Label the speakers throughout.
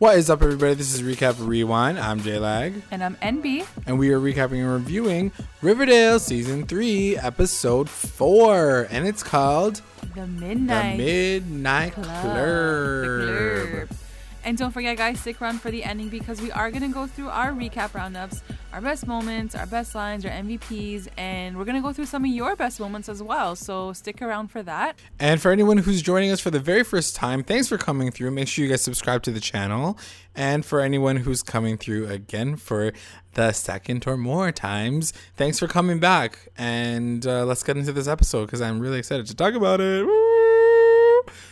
Speaker 1: What is up, everybody? This is Recap Rewind. I'm J Lag,
Speaker 2: And I'm NB.
Speaker 1: and we are recapping and reviewing Riverdale Season 3, Episode 4, and it's called
Speaker 2: The Midnight,
Speaker 1: The
Speaker 2: Midnight Club.
Speaker 1: Club.
Speaker 2: The Club. And don't forget, guys, stick around for the ending because we are going to go through our recap roundups, our best moments, our best lines, our MVPs, and we're going to go through some of your best moments as well. So stick around for that.
Speaker 1: And for anyone who's joining us for the very first time, thanks for coming through. Make sure you guys subscribe to the channel. And for anyone who's coming through again for the second or more times, thanks for coming back. And uh, let's get into this episode because I'm really excited to talk about it. Woo!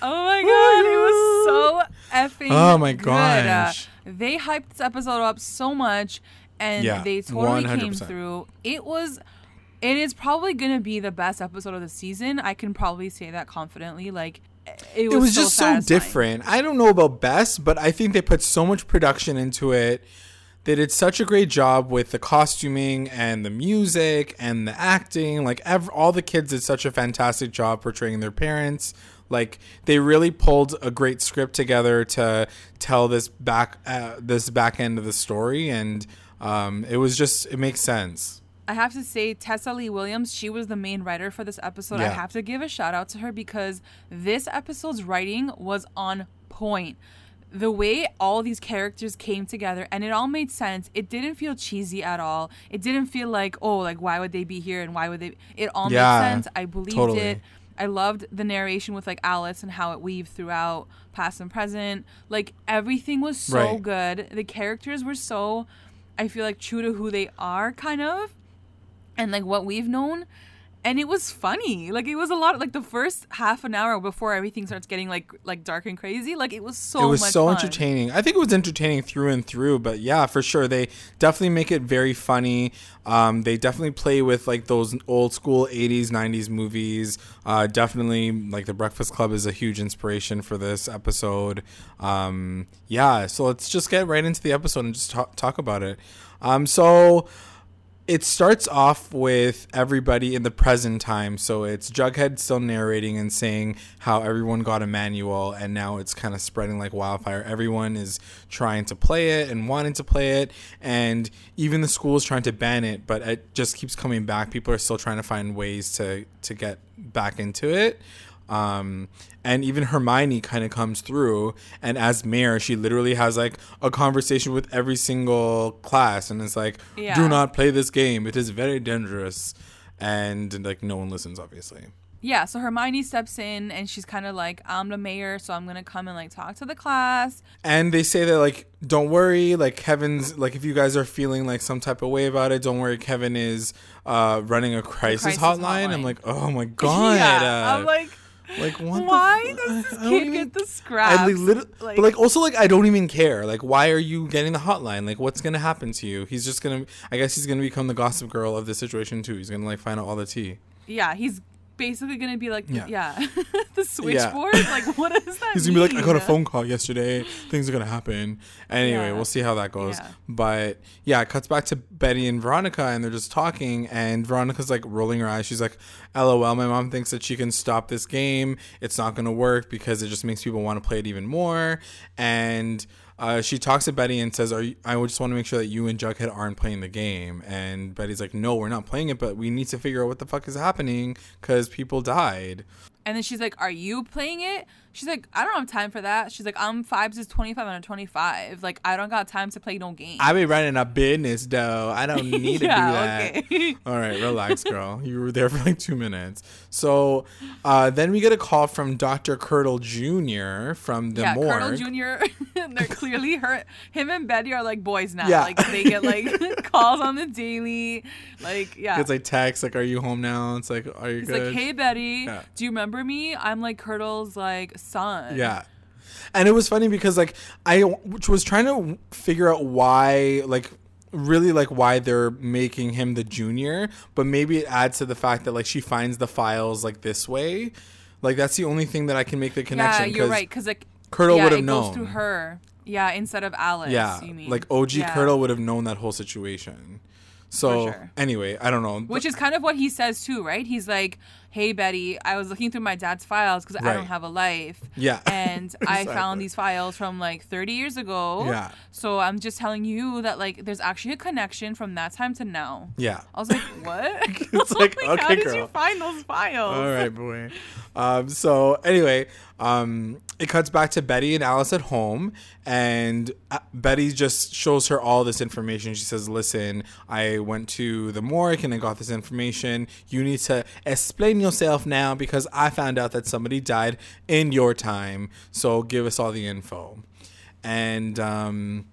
Speaker 2: Oh my god, so effing
Speaker 1: Oh my
Speaker 2: good. Uh,
Speaker 1: gosh.
Speaker 2: they hyped this episode up so much and
Speaker 1: Yeah,
Speaker 2: they totally came
Speaker 1: 100%.
Speaker 2: through. It was it is probably going to be the best episode of the season. I can probably say that confidently. Like it was,
Speaker 1: it was
Speaker 2: so
Speaker 1: just so different. I don't know about best, but I think they put so much production into it. They did such a great job with the costuming and the music and the acting. Like ev- all the kids did such a fantastic job portraying their parents. Like they really pulled a great script together to tell this back uh, this back end of the story, and um, it was just it makes sense.
Speaker 2: I have to say, Tessa Leigh Williams, she was the main writer for this episode. I have to give a shout out to her because this episode's writing was on point. The way all these characters came together and it all made sense. It didn't feel cheesy at all. It didn't feel like, oh, like why would they be here and why would they? It all
Speaker 1: Yeah,
Speaker 2: made sense. I believed
Speaker 1: totally.
Speaker 2: it. I loved the narration with like Alice and how it weaved throughout past and present. Like everything was so
Speaker 1: Right.
Speaker 2: good. The characters were so, I feel like true to who they are, kind of and like what we've known and it was funny like it was a lot like the first half an hour before everything starts getting like like dark and crazy like it was so
Speaker 1: it was so
Speaker 2: fun.
Speaker 1: entertaining. I think it was entertaining through and through, but yeah, for sure they definitely make it very funny. Um, they definitely play with like those old school '80s, '90s movies. Uh, definitely, like The Breakfast Club is a huge inspiration for this episode. Um, yeah, so let's just get right into the episode and just talk, talk about it. Um, so it starts off with everybody in the present time. So it's Jughead still narrating and saying how everyone got a manual and now it's kind of spreading like wildfire. Everyone is trying to play it and wanting to play it. And even the school is trying to ban it, but it just keeps coming back. People are still trying to find ways to, to get back into it. Um, and even Hermione kind of comes through, and as mayor, she literally has like a conversation with every single class, and it's like,
Speaker 2: Yeah.
Speaker 1: "Do not play this game; it is very dangerous." And like, no one listens, obviously.
Speaker 2: yeah so hermione steps in and she's kind of like i'm the mayor so i'm gonna come and like talk to the class
Speaker 1: And they say that like, don't worry, like Kevin's like, if you guys are feeling like some type of way about it, don't worry, Kevin is uh, running a crisis,
Speaker 2: crisis
Speaker 1: hotline. I'm like, oh my god,
Speaker 2: yeah
Speaker 1: uh,
Speaker 2: i'm like
Speaker 1: like what the
Speaker 2: why
Speaker 1: fu-
Speaker 2: does this
Speaker 1: I
Speaker 2: kid get the scraps
Speaker 1: like, lit-
Speaker 2: Like-
Speaker 1: but like also like I don't even care. Like why are you getting the hotline? Like what's gonna happen to you? He's just gonna. I guess he's gonna become the gossip girl of the situation too. He's gonna like find out all the tea.
Speaker 2: yeah he's basically gonna be like
Speaker 1: Yeah.
Speaker 2: yeah, the switchboard like what does that
Speaker 1: He's gonna be like, I got a phone call yesterday. Things are gonna happen. Anyway,
Speaker 2: Yeah.
Speaker 1: we'll see how that goes.
Speaker 2: Yeah.
Speaker 1: But yeah, it cuts back to Betty and Veronica, and they're just talking. And Veronica's like rolling her eyes. She's like, "LOL." My mom thinks that she can stop this game. It's not gonna work because it just makes people want to play it even more. And uh, she talks to Betty and says, "Are you, I just want to make sure that you and Jughead aren't playing the game." And Betty's like, "No, we're not playing it, but we need to figure out what the fuck is happening because people died."
Speaker 2: And then she's like, Are you playing it? She's like, I don't have time for that. She's like, I'm fives is 25 out of 25. Like, I don't got time to play no game.
Speaker 1: I be running a business though. I don't need to do that.
Speaker 2: okay.
Speaker 1: All right, relax, girl. You were there for like two minutes. So uh, then we get a call from Dr. Curdle Jr. from the
Speaker 2: yeah,
Speaker 1: morgue.
Speaker 2: Colonel Jr. they're clearly hurt. Him and Betty are like boys now.
Speaker 1: Yeah.
Speaker 2: Like, they get like calls on the daily. Like, yeah.
Speaker 1: It's like text, like, "Are you home now?" It's like, "Are you
Speaker 2: He's
Speaker 1: good?"
Speaker 2: like, Hey, Betty,
Speaker 1: Yeah.
Speaker 2: do you remember me? I'm like Curdle's like son.
Speaker 1: Yeah. And it was funny because like I which was trying to figure out why like really like why they're making him the junior, but maybe it adds to the fact that like she finds the files like this way. Like that's the only thing that I can make the connection.
Speaker 2: Yeah, you're right. Because like,
Speaker 1: Curdle
Speaker 2: yeah,
Speaker 1: would have known.
Speaker 2: goes through her. Yeah, instead of Alice.
Speaker 1: Yeah,
Speaker 2: you mean.
Speaker 1: like OG
Speaker 2: Yeah.
Speaker 1: Curdle would have known that whole situation. So
Speaker 2: sure.
Speaker 1: anyway, I don't know.
Speaker 2: Which is kind of what he says too, right? He's like, "Hey Betty, I was looking through my dad's files because I don't have a life,
Speaker 1: Yeah.
Speaker 2: and I found these files from like 30 years ago.
Speaker 1: Yeah.
Speaker 2: So I'm just telling you that like there's actually a connection from that time to now."
Speaker 1: Yeah.
Speaker 2: I was like, "What?
Speaker 1: It's like,
Speaker 2: how
Speaker 1: okay,
Speaker 2: did
Speaker 1: girl.
Speaker 2: you find those files?"
Speaker 1: All right, boy. Um, so anyway, um, it cuts back to Betty and Alice at home, and uh, Betty just shows her all this information. She says, "Listen, I went to the morgue and I got this information. You need to explain yourself now because I found out that somebody died in your time. So give us all the info." And um,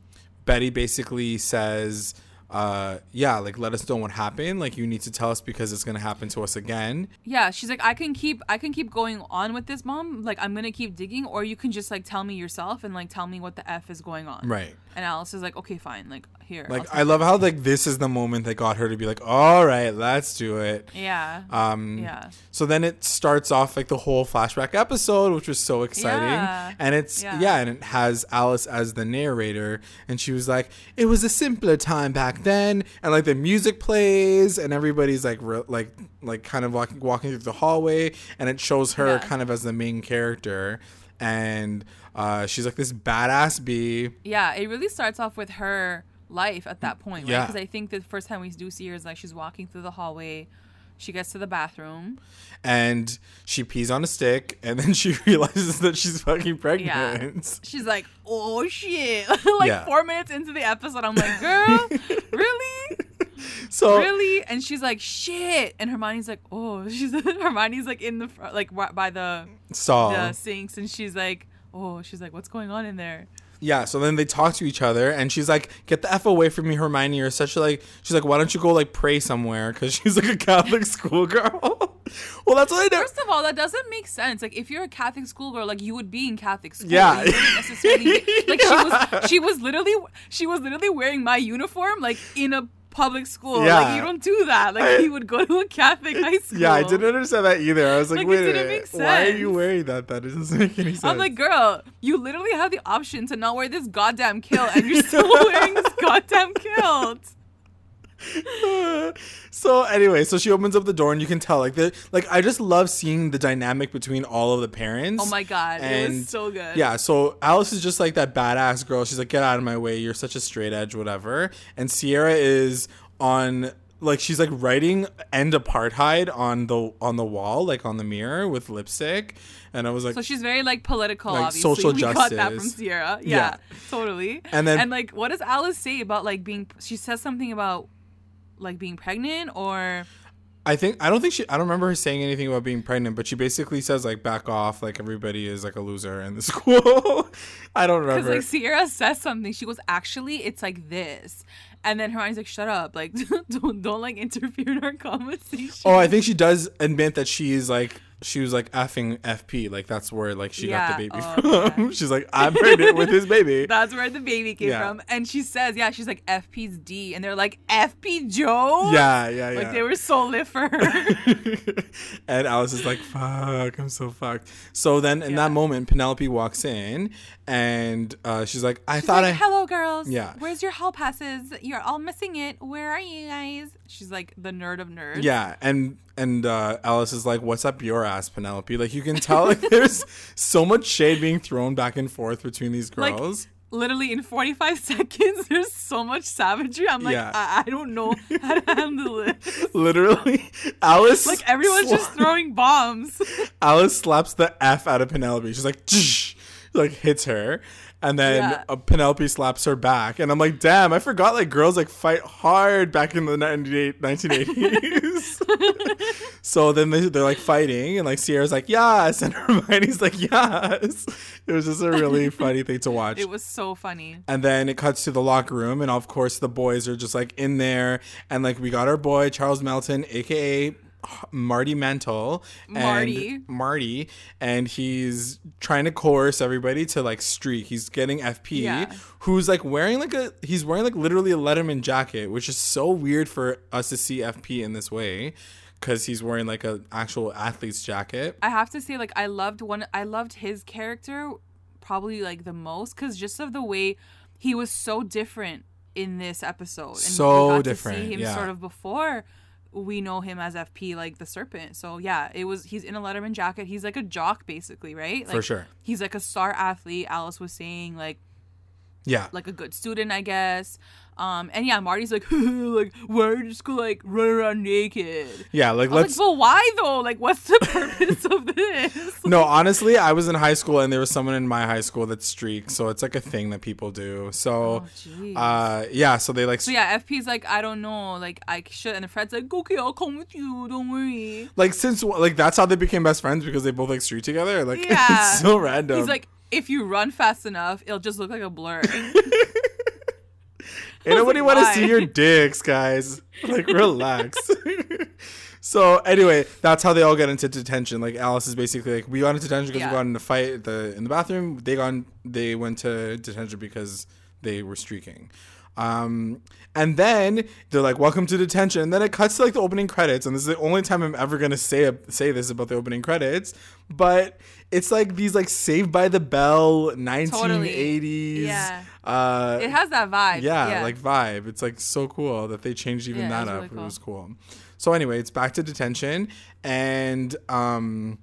Speaker 1: Betty basically says. Uh, yeah, like let us know what happened. Like you need to tell us because it's gonna happen to us again.
Speaker 2: Yeah, she's like, I can keep, I can keep going on with this, mom. Like, I'm gonna keep digging, or you can just like tell me yourself and like tell me what the f is going on.
Speaker 1: Right.
Speaker 2: And Alice is like, okay, fine. Like, here.
Speaker 1: Like I love how like this is the moment that got her to be like, all right, let's do it.
Speaker 2: Yeah.
Speaker 1: Um,
Speaker 2: yeah.
Speaker 1: So then it starts off like the whole flashback episode, which was so exciting.
Speaker 2: Yeah.
Speaker 1: And it's yeah.
Speaker 2: Yeah.
Speaker 1: and it has Alice as the narrator, and she was like, "It was a simpler time back then," and like the music plays, and everybody's like, re- like, like kind of walking walking through the hallway, and it shows her
Speaker 2: Yeah.
Speaker 1: kind of as the main character, and uh, she's like this badass bee.
Speaker 2: Yeah. It really starts off with her life at that point, right?
Speaker 1: Yeah.
Speaker 2: Because I think the first time we do see her is like she's walking through the hallway. She gets to the bathroom.
Speaker 1: and she pees on a stick and then she realizes that she's fucking pregnant. Yeah.
Speaker 2: She's like, oh shit. like
Speaker 1: Yeah.
Speaker 2: four minutes into the episode, I'm like, girl, really?
Speaker 1: So
Speaker 2: really? And she's like, shit. And Hermione's like, oh, she's Hermione's like in the fr- like by the
Speaker 1: Saul.
Speaker 2: the sinks, and she's like, oh, she's like, what's going on in there?
Speaker 1: Yeah, so then they talk to each other and she's like, "Get the f away from me, Hermione." You're such a like she's like, "Why don't you go like pray somewhere?" cuz she's like a Catholic schoolgirl. well, that's what I do.
Speaker 2: First of all, that doesn't make sense. Like, if you're a Catholic schoolgirl, like you would be in Catholic school.
Speaker 1: Yeah.
Speaker 2: Necessarily be- like she was. She was literally. She was literally wearing my uniform, like in a public school.
Speaker 1: Yeah.
Speaker 2: Like you don't do that. Like you would go to a Catholic high school.
Speaker 1: Yeah, I didn't understand that either. I was like,
Speaker 2: Like,
Speaker 1: "Wait a
Speaker 2: didn't
Speaker 1: minute. Why are you wearing that? That doesn't make any sense."
Speaker 2: I'm like, girl, you literally have the option to not wear this goddamn kilt, and you're still wearing this goddamn kilt.
Speaker 1: so anyway, so she opens up the door and you can tell like the like I just love seeing the dynamic between all of the parents.
Speaker 2: Oh my god, it
Speaker 1: And,
Speaker 2: was so good.
Speaker 1: Yeah, so Alice is just like that badass girl. She's like, get out of my way. You're such a straight edge, whatever. And Sierra is on like she's like writing end apartheid on the on the wall, like on the mirror with lipstick. And I was like,
Speaker 2: So she's very like political,
Speaker 1: Like,
Speaker 2: obviously.
Speaker 1: social
Speaker 2: we got that from. Sierra.
Speaker 1: Yeah.
Speaker 2: Yeah, totally.
Speaker 1: And then-
Speaker 2: and like, what does Alice say about like being? She says something about like being pregnant or
Speaker 1: I think I don't think she I don't remember her saying anything about being pregnant, but she basically says like back off, like everybody is like a loser in the school. I don't remember.
Speaker 2: because like Sierra says something. She goes, actually, it's like this, and then Hermione's like, shut up, like don't don't like interfere in our conversation.
Speaker 1: oh, I think she does admit that she is like she was like effing FP, like that's where like she got the baby
Speaker 2: oh,
Speaker 1: from. She's like I'm pregnant with his baby.
Speaker 2: That's where the baby came
Speaker 1: Yeah.
Speaker 2: from. And she says, yeah, she's like FP's D. And they're like, FP Joe?
Speaker 1: Yeah, yeah, yeah.
Speaker 2: Like they were so lit for her.
Speaker 1: and Alice is like, "Fuck, I'm so fucked." So then, in
Speaker 2: Yeah.
Speaker 1: that moment, Penelope walks in, and uh, she's like, "I
Speaker 2: She's
Speaker 1: thought
Speaker 2: like,
Speaker 1: I."
Speaker 2: hello, girls.
Speaker 1: Yeah.
Speaker 2: Where's your hall passes? You're all missing it. Where are you guys? She's like the nerd of nerds.
Speaker 1: Yeah, and and uh, Alice is like, "What's up your ass, Penelope?" Like you can tell, like there's so much shade being thrown back and forth between these
Speaker 2: Like,
Speaker 1: girls.
Speaker 2: Literally in 45 seconds, there's so much savagery. I'm like,
Speaker 1: Yeah.
Speaker 2: I-, I don't know how to handle it.
Speaker 1: Literally, Alice
Speaker 2: Like everyone's
Speaker 1: sla-
Speaker 2: just throwing bombs.
Speaker 1: Alice slaps the f out of Penelope. She's like, "Tsh," like hits her, and then
Speaker 2: Yeah.
Speaker 1: uh, Penelope slaps her back. And I'm like, damn, I forgot like girls like fight hard back in the 98, 1980s. so then they, they're like fighting, and like Sierra's like, yes, and Hermione's like, yes. It was just a really funny thing to watch.
Speaker 2: It was so funny.
Speaker 1: And then it cuts to the locker room, and of course the boys are just like in there, and like we got our boy Charles Melton, aka Marty Mantle, and
Speaker 2: Marty.
Speaker 1: Marty, and he's trying to coerce everybody to like streak. He's getting FP,
Speaker 2: Yeah.
Speaker 1: who's like wearing like a he's wearing like literally a Letterman jacket, which is so weird for us to see FP in this way, because he's wearing like an actual athlete's jacket.
Speaker 2: I have to say, like, I loved one. I loved his character probably like the most because just of the way he was so different in this episode. And
Speaker 1: So different,
Speaker 2: see him
Speaker 1: yeah.
Speaker 2: sort of before we know him as FP, like the serpent. So yeah, it was. He's in a Letterman jacket. He's like a jock, basically, right? Like,
Speaker 1: For sure.
Speaker 2: He's like a star athlete. Alice was saying like
Speaker 1: Yeah.
Speaker 2: like a good student, I guess. Um, and yeah, Marty's like, like, why are you just gonna like run around naked?
Speaker 1: yeah, like
Speaker 2: I
Speaker 1: let's
Speaker 2: like, but why though? Like, what's the purpose of this?
Speaker 1: No, honestly, I was in high school and there was someone in my high school that streaked, so it's like a thing that people do. So,
Speaker 2: Oh,
Speaker 1: uh, yeah, so they like,
Speaker 2: So yeah, FP's like, I don't know, like I should, and Fred's like, okay, I'll come with you. Don't worry.
Speaker 1: like since like that's how they became best friends because they both like streak together. Like
Speaker 2: Yeah.
Speaker 1: it's so random.
Speaker 2: He's like, if you run fast enough, it'll just look like a blur.
Speaker 1: Ain't nobody
Speaker 2: like,
Speaker 1: want to see your dicks, guys. Like, relax. so anyway, that's how they all get into detention. Like Alice is basically like, we got into detention because
Speaker 2: Yeah.
Speaker 1: we got in a fight at the in the bathroom. They got they went to detention because they were streaking. Um, and then they're like, "Welcome to detention." And then it cuts to like the opening credits, and this is the only time I'm ever gonna say say this about the opening credits. But it's like these like Saved by the Bell 1980s.
Speaker 2: Yeah.
Speaker 1: Uh,
Speaker 2: it has that vibe.
Speaker 1: yeah, like vibe. It's like so cool that they changed even
Speaker 2: Yeah,
Speaker 1: that up.
Speaker 2: really
Speaker 1: It was cool. So anyway, it's back to detention, and um,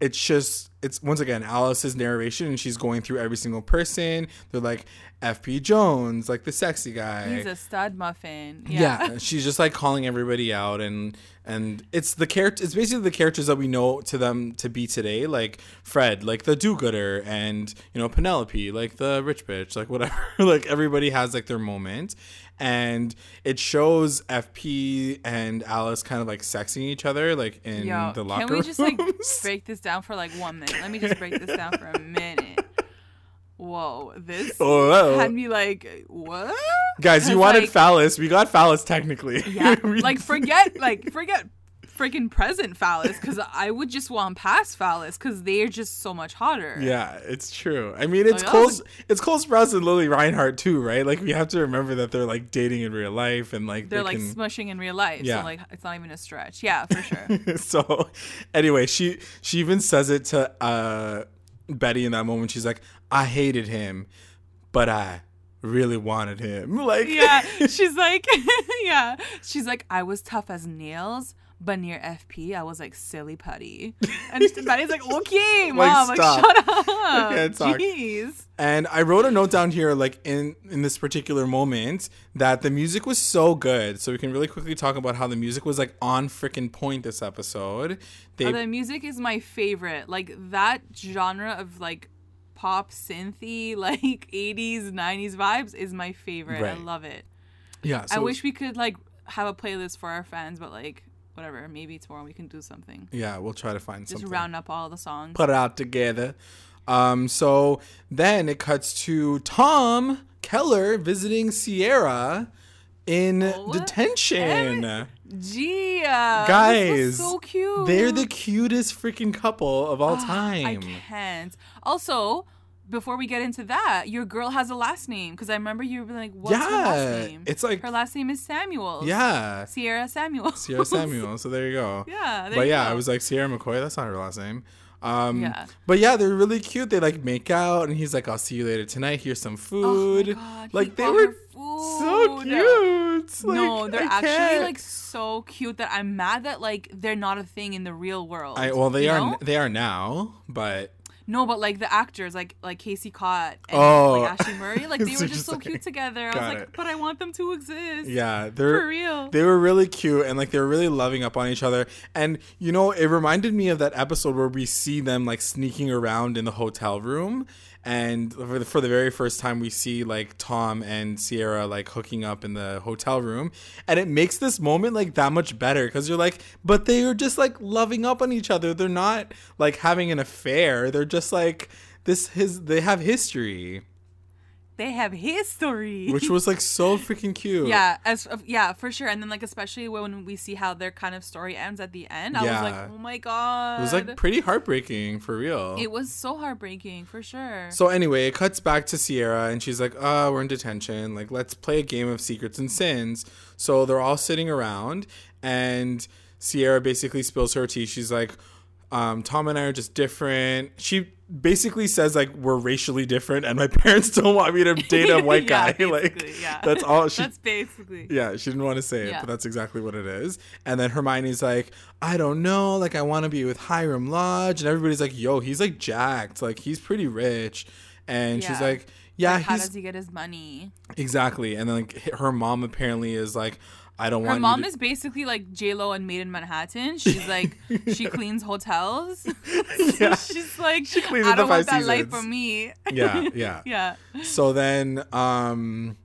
Speaker 1: it's just it's once again Alice's narration, and she's going through every single person. They're like F.P. Jones, like the sexy guy.
Speaker 2: he's a stud muffin.
Speaker 1: yeah.
Speaker 2: Yeah.
Speaker 1: she's just like calling everybody out, and and it's the character. It's basically the characters that we know to them to be today, like Fred, like the do-gooder, and you know Penelope, like the rich bitch, like whatever. like everybody has like their moment, and it shows FP and Alice kind of like sexing each other, like in
Speaker 2: Yo,
Speaker 1: the locker
Speaker 2: can we just like break this down for like one minute? Let me just break this down for a minute. Whoa, this
Speaker 1: wow.
Speaker 2: had me like, what?
Speaker 1: Guys, you wanted
Speaker 2: like,
Speaker 1: phallus. We got phallus technically.
Speaker 2: Yeah, like forget, like forget freaking present phallus because I would just want past phallus because they're just so much hotter.
Speaker 1: Yeah, it's true. I mean, it's
Speaker 2: Like,
Speaker 1: Cole.
Speaker 2: was
Speaker 1: It's Cole Sprouse and Lili Reinhart too, right? Like we have to remember that they're like dating in real life and like
Speaker 2: They're
Speaker 1: they
Speaker 2: like
Speaker 1: can.
Speaker 2: smushing in real life,
Speaker 1: Yeah.
Speaker 2: so like it's not even a stretch. Yeah, for sure.
Speaker 1: so, anyway, she she even says it to uh, Betty in that moment. She's like, "I hated him, but I really wanted him." Like,
Speaker 2: yeah, she's like, yeah, she's like, I was tough as nails, but near FP, I was like silly putty. And Betty's like, okay, mom, like,
Speaker 1: stop.
Speaker 2: shut up.
Speaker 1: talk.
Speaker 2: Jeez.
Speaker 1: And I wrote a note down here, like in in this particular moment, that the music was so good. So we can really quickly talk about how the music was like on freaking point this episode. They
Speaker 2: Oh, the music is my favorite. Like that genre of like pop synthy, like 80s, 90s vibes is my favorite. I love it.
Speaker 1: yeah. So
Speaker 2: I wish we could like have a playlist for our fans, but like whatever, maybe tomorrow we can do something.
Speaker 1: Yeah, we'll try to find something.
Speaker 2: Just
Speaker 1: something.
Speaker 2: round up all the songs.
Speaker 1: Put it out together. Um, so then it cuts to Tom Keller visiting Sierra in
Speaker 2: What?
Speaker 1: detention.
Speaker 2: Gia,
Speaker 1: Guys,
Speaker 2: so cute.
Speaker 1: They're the cutest freaking couple of all
Speaker 2: I
Speaker 1: time.
Speaker 2: can't. Also, before we get into that, your girl has a last name because I remember you were like, "What's her last name?"
Speaker 1: it's like-
Speaker 2: her last name is Samuel.
Speaker 1: Yeah.
Speaker 2: Sierra Samuel.
Speaker 1: Sierra Samuel. So there you go.
Speaker 2: Yeah,
Speaker 1: but yeah,
Speaker 2: go.
Speaker 1: I was like Sierra McCoy. That's not her last name. Um,
Speaker 2: Yeah.
Speaker 1: But yeah, they're really cute. They like make out, and he's like, "I'll see you later tonight. Here's some food."
Speaker 2: Oh my God,
Speaker 1: like they were so cute.
Speaker 2: no, they're
Speaker 1: I
Speaker 2: actually
Speaker 1: can't.
Speaker 2: like so cute that I'm mad that like they're not a thing in the real world.
Speaker 1: I, well, they are.
Speaker 2: know?
Speaker 1: They are now, but
Speaker 2: No, but like the actors, like like Casey Cott and
Speaker 1: Oh.
Speaker 2: like Ashleigh Murray, like they were just
Speaker 1: just
Speaker 2: so
Speaker 1: like-
Speaker 2: cute together. I was like,
Speaker 1: it.
Speaker 2: but I want them to exist.
Speaker 1: yeah, they're
Speaker 2: For real.
Speaker 1: They were really cute and like they were really loving up on each other. And you know, it reminded me of that episode where we see them like sneaking around in the hotel room. And for the, for the very first time, we see like Tom and Sierra like hooking up in the hotel room, and it makes this moment like that much better because you're like, but they are just like loving up on each other. They're not like having an affair. They're just like this. His they have history,
Speaker 2: They have history.
Speaker 1: which was like so freaking cute.
Speaker 2: yeah, as yeah, for sure. And then like especially when we see how their kind of story ends at the end, I
Speaker 1: Yeah.
Speaker 2: was like, oh my god,
Speaker 1: it was like pretty heartbreaking for real.
Speaker 2: it was so heartbreaking for sure.
Speaker 1: So anyway, it cuts back to Sierra and she's like, "Oh, we're in detention. Like, let's play a game of secrets and sins." So they're all sitting around and Sierra basically spills her tea. She's like, um, Tom and I are just different. She basically says like we're racially different, and my parents don't want me to date a white
Speaker 2: Yeah,
Speaker 1: guy. like
Speaker 2: yeah.
Speaker 1: that's all she.
Speaker 2: That's basically.
Speaker 1: yeah, she didn't want to say it,
Speaker 2: Yeah.
Speaker 1: but that's exactly what it is. And then Hermione's like, I don't know, like I want to be with Hiram Lodge, and everybody's like, Yo, he's like jacked, like he's pretty rich, and she's
Speaker 2: Yeah.
Speaker 1: like, Yeah,
Speaker 2: How does he get his money?
Speaker 1: exactly. And then like her mom apparently is like, I don't
Speaker 2: Her
Speaker 1: want
Speaker 2: mom
Speaker 1: you to-
Speaker 2: is basically like J Lo and Made in Manhattan. She's like she cleans hotels.
Speaker 1: Yeah.
Speaker 2: She's like
Speaker 1: She cleans
Speaker 2: I don't want that life for me.
Speaker 1: yeah, yeah.
Speaker 2: yeah.
Speaker 1: so then um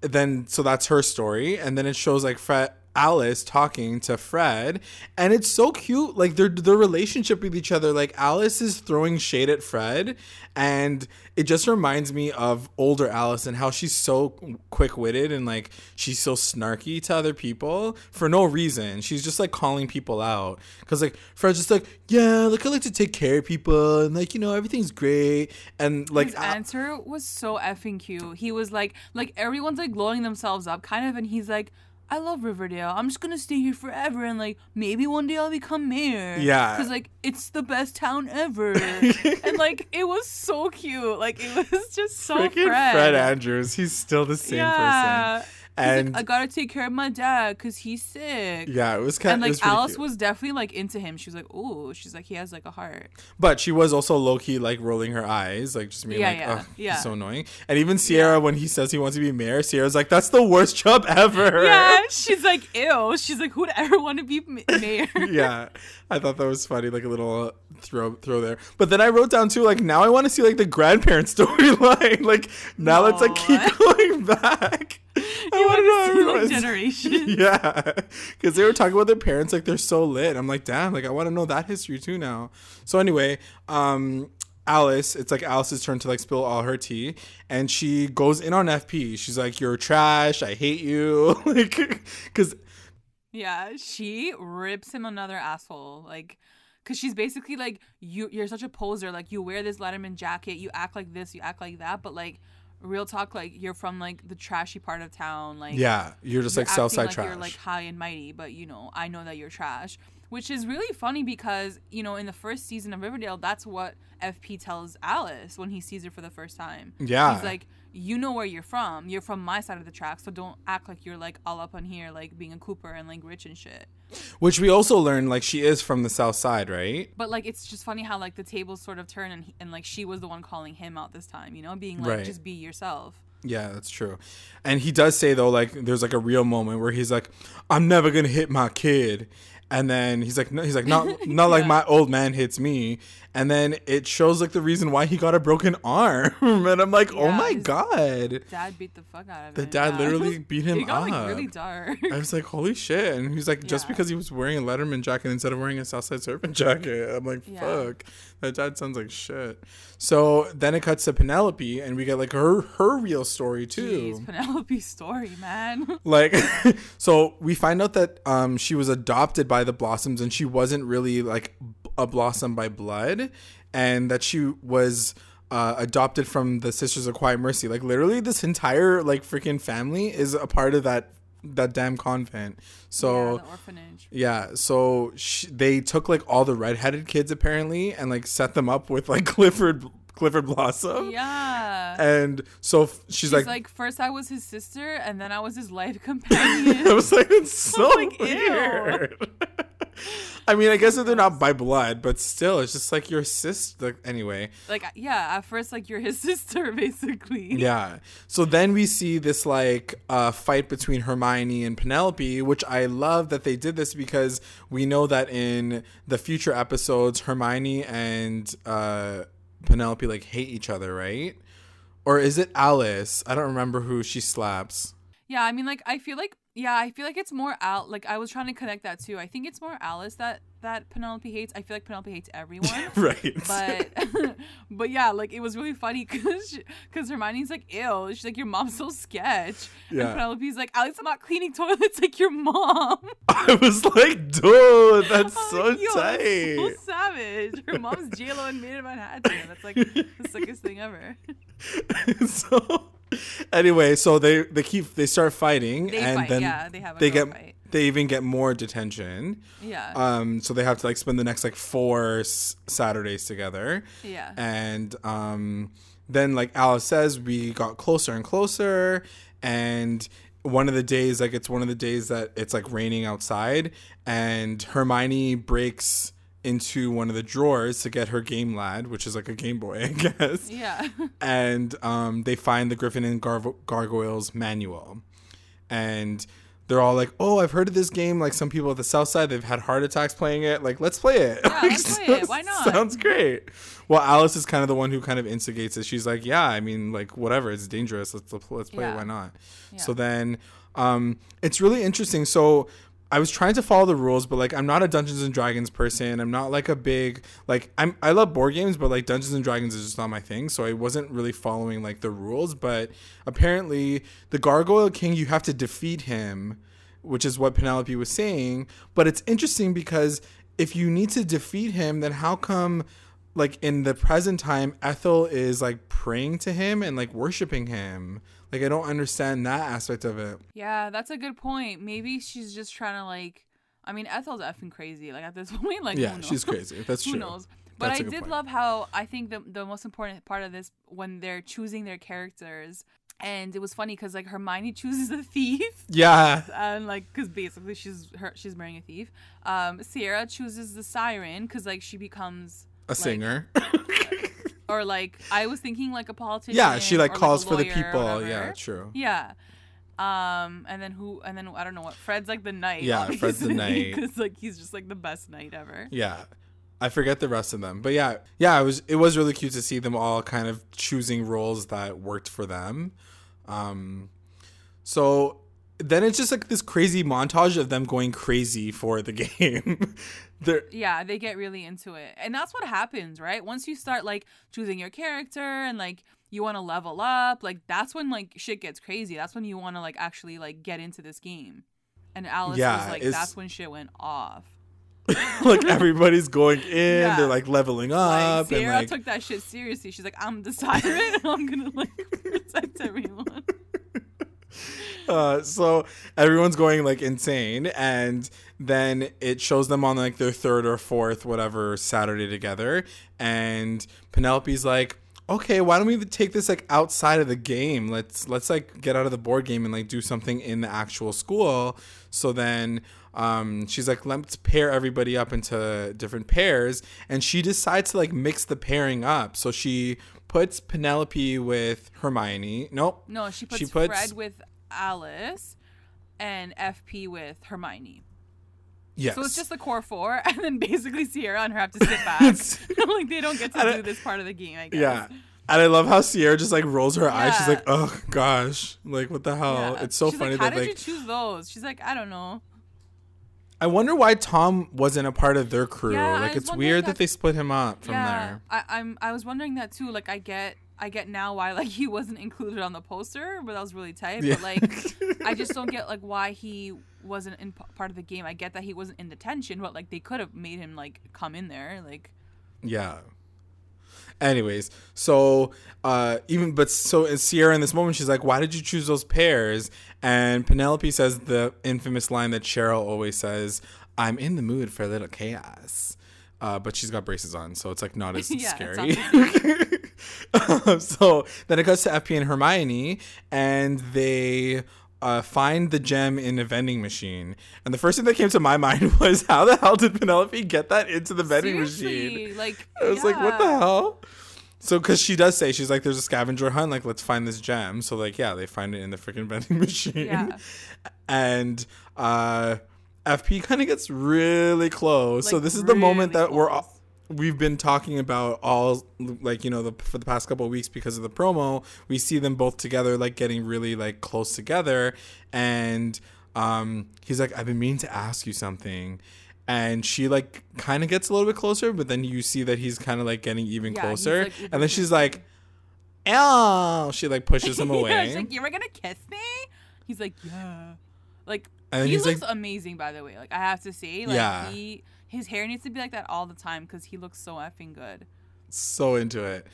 Speaker 1: then so that's her story and then it shows like fred alice talking to fred and it's so cute like their their relationship with each other like alice is throwing shade at fred and it just reminds me of older alice and how she's so quick-witted and like she's so snarky to other people for no reason. She's just like calling people out. Because like fred's just like yeah like i like to take care of people and like you know everything's great. And like
Speaker 2: His
Speaker 1: Al-
Speaker 2: answer was so effing cute. He was like, like everyone's like blowing themselves up, kind of, and he's like, "I love Riverdale. I'm just gonna stay here forever, and like maybe one day I'll become mayor.
Speaker 1: Yeah.
Speaker 2: because like it's the best town ever." and like it was so cute. Like it was just so
Speaker 1: Freaking
Speaker 2: Fred.
Speaker 1: Fred Andrews. He's still the same
Speaker 2: yeah.
Speaker 1: person.
Speaker 2: He's
Speaker 1: And
Speaker 2: like, I gotta take care of my dad because he's sick.
Speaker 1: yeah, it was kind
Speaker 2: And
Speaker 1: of
Speaker 2: like Alice was definitely like into him. She was like, oh, she's like, "He has like a heart."
Speaker 1: but she was also low key like rolling her eyes, like just being
Speaker 2: Yeah,
Speaker 1: like,
Speaker 2: yeah,
Speaker 1: "Oh,
Speaker 2: yeah.
Speaker 1: so annoying." And even Sierra, when he says he wants to be mayor, Sierra's like, "That's the worst job ever."
Speaker 2: Yeah, she's like, "Ew." She's like, "Who'd ever want to be mayor?"
Speaker 1: yeah, I thought that was funny, like a little uh, throw throw there. But then I wrote down too, like now I want to see like the grandparent storyline. like now let's like keep going back. I know
Speaker 2: want to like
Speaker 1: everyone's-
Speaker 2: generations.
Speaker 1: yeah, because they were talking about their parents like they're so lit. I'm like, damn, like I want to know that history too now. So anyway, um, Alice, it's like Alice's turn to like spill all her tea, and she goes in on FP. She's like, "You're trash. I hate you." like, because
Speaker 2: Yeah, she rips him another asshole. Like, cause she's basically like, you you're such a poser. Like, you wear this Letterman jacket, you act like this, you act like that, but like, real talk, like you're from like the trashy part of town. Like,
Speaker 1: yeah, you're just
Speaker 2: you're
Speaker 1: like south side
Speaker 2: like
Speaker 1: trash.
Speaker 2: You're like high and mighty, but you know, I know that you're trash. Which is really funny because, you know, in the first season of Riverdale, that's what FP tells Alice when he sees her for the first time.
Speaker 1: Yeah.
Speaker 2: He's like, you know where you're from. You're from my side of the track, so don't act like you're like all up on here, like being a Cooper and like rich and shit.
Speaker 1: Which we also learned like she is from the south side, right?
Speaker 2: But like, it's just funny how like the tables sort of turn and, he, and like she was the one calling him out this time, you know, being like,
Speaker 1: Right.
Speaker 2: just be yourself.
Speaker 1: Yeah, that's true. And he does say though, like there's like a real moment where he's like, "I'm never gonna hit my kid," and then he's like, "No," he's like, "Not not like my old man hits me," and then it shows like the reason why he got a broken arm, and I'm like, "Oh my god!"
Speaker 2: Dad beat the fuck out of him.
Speaker 1: The dad
Speaker 2: yeah.
Speaker 1: literally beat him
Speaker 2: got
Speaker 1: up.
Speaker 2: like really dark.
Speaker 1: I was like, "Holy shit!" And he's like, "Just
Speaker 2: Yeah.
Speaker 1: because he was wearing a Letterman jacket instead of wearing a Southside Serpent jacket," I'm like,
Speaker 2: Yeah.
Speaker 1: "Fuck." That dad sounds like shit. So then it cuts to Penelope, and we get like her her real story too.
Speaker 2: Jeez, Penelope's story, man.
Speaker 1: like so we find out that um she was adopted by the blossoms and she wasn't really like a blossom by blood and that she was uh, adopted from the sisters of quiet mercy like literally this entire like freaking family is a part of that that damn convent so
Speaker 2: yeah, orphanage.
Speaker 1: yeah, so sh- they took like all the redheaded kids apparently and like set them up with like Clifford Clifford Blossom.
Speaker 2: Yeah.
Speaker 1: And so f- she's,
Speaker 2: She's
Speaker 1: like,
Speaker 2: like, first I was his sister, and then I was his life companion.
Speaker 1: I was like, it's so
Speaker 2: like,
Speaker 1: weird. I mean, I guess that they're not by blood, but still, it's just like your sister. Like, anyway,
Speaker 2: like, yeah, at first, like, you're his sister, basically.
Speaker 1: yeah. So then we see this like uh, fight between Hermione and Penelope, which I love that they did this because we know that in the future episodes, Hermione and uh, Penelope like hate each other, right? Or is it Alice? I don't remember who she slaps.
Speaker 2: Yeah, I mean, like, I feel like, yeah, I feel like it's more Al. Like, I was trying to connect that too. I think it's more Alice that that Penelope hates. I feel like Penelope hates everyone.
Speaker 1: right.
Speaker 2: But, but yeah, like it was really funny because because Hermione's like, ew. She's like, your mom's so sketch.
Speaker 1: Yeah.
Speaker 2: And Penelope's like, Alice, I'm not cleaning toilets like your mom.
Speaker 1: I was like, dude, that's so
Speaker 2: like,
Speaker 1: tight.
Speaker 2: So savage. Her mom's JLo and made in Manhattan. That's like the sickest thing ever.
Speaker 1: so anyway, so they they keep they start fighting
Speaker 2: They
Speaker 1: and
Speaker 2: fight,
Speaker 1: then
Speaker 2: yeah, they
Speaker 1: they get
Speaker 2: fight.
Speaker 1: they even get more detention.
Speaker 2: Yeah.
Speaker 1: Um, so they have to like spend the next like four s- Saturdays together.
Speaker 2: Yeah.
Speaker 1: And um, then like Alice says, we got closer and closer, and one of the days, like it's one of the days that it's like raining outside, and Hermione breaks into one of the drawers to get her game lad, which is like a Game Boy, I guess.
Speaker 2: yeah.
Speaker 1: And um, they find the Gryphon and Gar- Gargoyles manual, and they're all like, "Oh, I've heard of this game. Like some people at the South Side, they've had heart attacks playing it. Like, let's play it.
Speaker 2: Yeah, let's play it. Why not?
Speaker 1: Sounds great." Well, Alice is kind of the one who kind of instigates it. She's like, "Yeah, I mean, like whatever. It's dangerous. Let's let's play
Speaker 2: Yeah.
Speaker 1: it. Why not?"
Speaker 2: Yeah.
Speaker 1: So then, um, it's really interesting. So. I was trying to follow the rules, but like I'm not a Dungeons and Dragons person. I'm not like a big like I'm I love board games, but like Dungeons and Dragons is just not my thing. So I wasn't really following like the rules. But apparently, the Gargoyle King, you have to defeat him, which is what Penelope was saying. But it's interesting because if you need to defeat him, then how come like in the present time Ethel is like praying to him and like worshiping him? Like I don't understand that aspect of it.
Speaker 2: Yeah, that's a good point. Maybe she's just trying to like. I mean, Ethel's effing crazy. Like at this point, like
Speaker 1: Yeah, she's crazy. That's true.
Speaker 2: who knows? But I did
Speaker 1: point.
Speaker 2: love how I think the the most important part of this when they're choosing their characters, and it was funny because like Hermione chooses a thief,
Speaker 1: Yeah.
Speaker 2: and like because basically she's her she's marrying a thief. Um, Sierra chooses the siren because like she becomes
Speaker 1: A singer.
Speaker 2: Or like I was thinking like a politician.
Speaker 1: yeah, she like calls
Speaker 2: a
Speaker 1: for the people. Yeah, true.
Speaker 2: Yeah. Um, and then who? And then I don't know what. Fred's like the knight.
Speaker 1: Yeah, Fred's the knight.
Speaker 2: because like he's just like the best knight ever.
Speaker 1: Yeah. I forget the rest of them. But yeah, yeah, it was it was really cute to see them all kind of choosing roles that worked for them. Um so then it's just like this crazy montage of them going crazy for the game. They're
Speaker 2: Yeah, they get really into it, and that's what happens, right? Once you start like choosing your character and like you want to level up, like that's when like shit gets crazy. That's when you want to like actually like get into this game. And Alice
Speaker 1: Yeah,
Speaker 2: was like,
Speaker 1: it's-
Speaker 2: that's when shit went off.
Speaker 1: like everybody's going in,
Speaker 2: Yeah.
Speaker 1: they're like leveling
Speaker 2: Like
Speaker 1: up and
Speaker 2: Sierra
Speaker 1: like
Speaker 2: took that shit seriously. She's like, I'm the siren. and I'm gonna like protect everyone.
Speaker 1: uh, so everyone's going like insane and then it shows them on like their third or fourth whatever saturday together and penelope's like okay why don't we take this like outside of the game? Let's let's like get out of the board game and like do something in the actual school. So then um, she's like let's pair everybody up into different pairs and she decides to like mix the pairing up. So she puts penelope with hermione. Nope.
Speaker 2: No, she puts,
Speaker 1: She puts-
Speaker 2: Fred with Alice and FP with Hermione.
Speaker 1: yes
Speaker 2: So it's just the core four, and then basically Sierra and her have to sit back. Like they don't get
Speaker 1: I
Speaker 2: to
Speaker 1: don't-
Speaker 2: do this part of the game, I guess.
Speaker 1: Yeah. And I love how Sierra just like rolls her eyes. She's like, "Oh gosh, like what the hell?"
Speaker 2: Yeah.
Speaker 1: It's so
Speaker 2: She's
Speaker 1: funny
Speaker 2: like, How
Speaker 1: that
Speaker 2: did you choose those? She's like, I don't know.
Speaker 1: I wonder why Tom wasn't a part of their crew.
Speaker 2: Yeah,
Speaker 1: like it's weird that,
Speaker 2: that-
Speaker 1: they split him up from
Speaker 2: yeah,
Speaker 1: there.
Speaker 2: I, I'm. I was wondering that too. Like, I get, I get now why like he wasn't included on the poster, but that was really tight.
Speaker 1: Yeah.
Speaker 2: But like, I just don't get like why he wasn't in p- part of the game. I get that he wasn't in detention, but like they could have made him like come in there. Like,
Speaker 1: Yeah. Anyways, so uh even but so Sierra in this moment she's like, "Why did you choose those pairs?" And Penelope says the infamous line that Cheryl always says, "I'm in the mood for a little chaos." Uh, but she's got braces on, so it's like not as
Speaker 2: Yeah,
Speaker 1: scary. so then it goes to FP and Hermione, and they uh, find the gem in a vending machine. And the first thing that came to my mind was, how the hell did Penelope get that into the vending machine?
Speaker 2: like,
Speaker 1: I was like, what the hell? So, because she does say, she's like, there's a scavenger hunt, like, let's find this gem. So, like, yeah, they find it in the freaking vending machine.
Speaker 2: Yeah.
Speaker 1: And uh, FP kind of gets really close. so, this is the moment
Speaker 2: really
Speaker 1: that we're all, we've been talking about all, like, you know, the, for the past couple of weeks because of the promo. We see them both together, like, getting really, like, close together. And um, he's like, I've been meaning to ask you something and she like kind of gets a little bit closer but then you see that he's kind of like getting even
Speaker 2: Yeah,
Speaker 1: closer
Speaker 2: like,
Speaker 1: and then she's like oh she like pushes him away
Speaker 2: she's like, you were gonna kiss me? He's like, yeah. Like,
Speaker 1: And
Speaker 2: he looks
Speaker 1: like-
Speaker 2: amazing, by the way. Like, I have to say, like,
Speaker 1: Yeah.
Speaker 2: he his hair needs to be like that all the time because he looks so effing good.
Speaker 1: so into it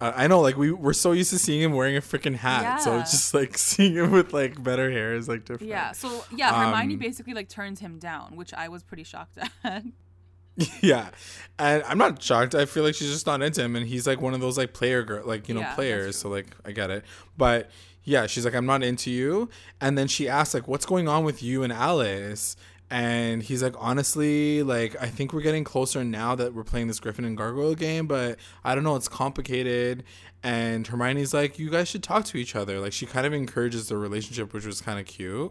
Speaker 1: Uh, I know, like we we're so used to seeing him wearing a freaking hat, so it's just like seeing him with like better hair is like different.
Speaker 2: Yeah. So yeah, Hermione
Speaker 1: Um,
Speaker 2: basically like turns him down, which I was pretty shocked at.
Speaker 1: yeah, and I'm not shocked. I feel like she's just not into him, and he's like one of those like player girl, like you know
Speaker 2: Yeah,
Speaker 1: players. So like I get it, but yeah, she's like I'm not into you, and then she asks like what's going on with you and Alice. And he's like, honestly, like I think we're getting closer now that we're playing this Gryphon and Gargoyle game, but I don't know, it's complicated. And Hermione's like, you guys should talk to each other. Like she kind of encourages the relationship, which was kind of cute.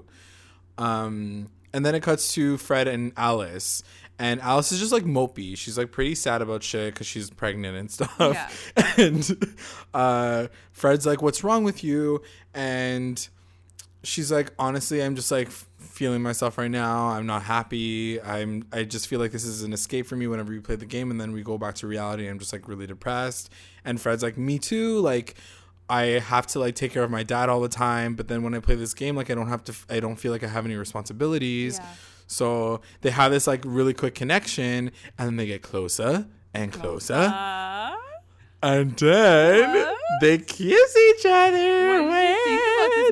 Speaker 1: Um, and then it cuts to Fred and Alice, and Alice is just like mopey. She's like pretty sad about shit because she's pregnant and stuff. yeah. And uh, Fred's like, "What's wrong with you?" And she's like, "Honestly, I'm just like feeling myself right now. I'm not happy. I'm. I just feel like this is an escape for me whenever we play the game, and then we go back to reality. I'm just like really depressed." And Fred's like, "Me too. Like." I have to like take care of my dad all the time, but then when I play this game, like I don't have to, I don't feel like I have any responsibilities.
Speaker 2: Yeah.
Speaker 1: So they have this like really quick connection, and then they get closer and closer,
Speaker 2: Uh,
Speaker 1: and then
Speaker 2: What?
Speaker 1: they kiss each other.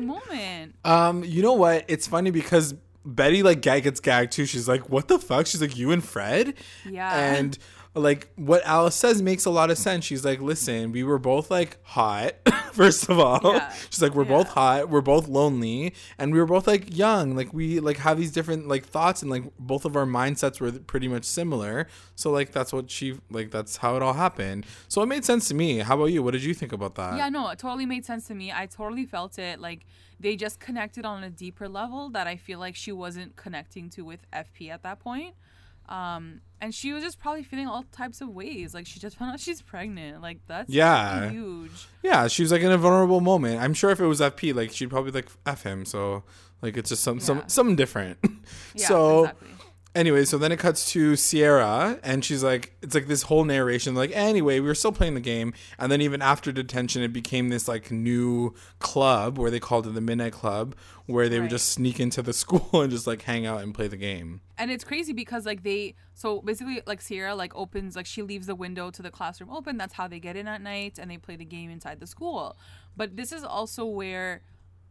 Speaker 2: What did you think about this moment?
Speaker 1: Um, you know what? It's funny because Betty like gag gets gagged too. She's like, "What the fuck?" She's like, "You and Fred?"
Speaker 2: Yeah.
Speaker 1: And like what Alice says makes a lot of sense. She's like, "Listen, we were both like hot." First of all,
Speaker 2: Yeah.
Speaker 1: she's like, "We're
Speaker 2: Yeah.
Speaker 1: both hot. We're both lonely, and we were both like young. Like we like have these different like thoughts, and like both of our mindsets were pretty much similar. So like that's what she like. That's how it all happened. So it made sense to me. How about you? What did you think about that?
Speaker 2: Yeah, no, it totally made sense to me. I totally felt it. Like they just connected on a deeper level that I feel like she wasn't connecting to with FP at that point. Um, and she was just probably feeling all types of ways. Like she just found out she's pregnant. Like that's
Speaker 1: Yeah.
Speaker 2: huge.
Speaker 1: Yeah, she was like in a vulnerable moment. I'm sure if it was FP, like she'd probably like f him. So like it's just some some something different.
Speaker 2: Yeah,
Speaker 1: so
Speaker 2: exactly.
Speaker 1: Anyway, so then it cuts to Sierra, and she's like, it's like this whole narration. Like anyway, we were still playing the game, and then even after detention, it became this like new club where they called it the Midnight Club, where they would just sneak into the school and just like hang out and play the game.
Speaker 2: and it's crazy because like they so basically like Sierra like opens like she leaves the window to the classroom open. That's how they get in at night and they play the game inside the school. But this is also where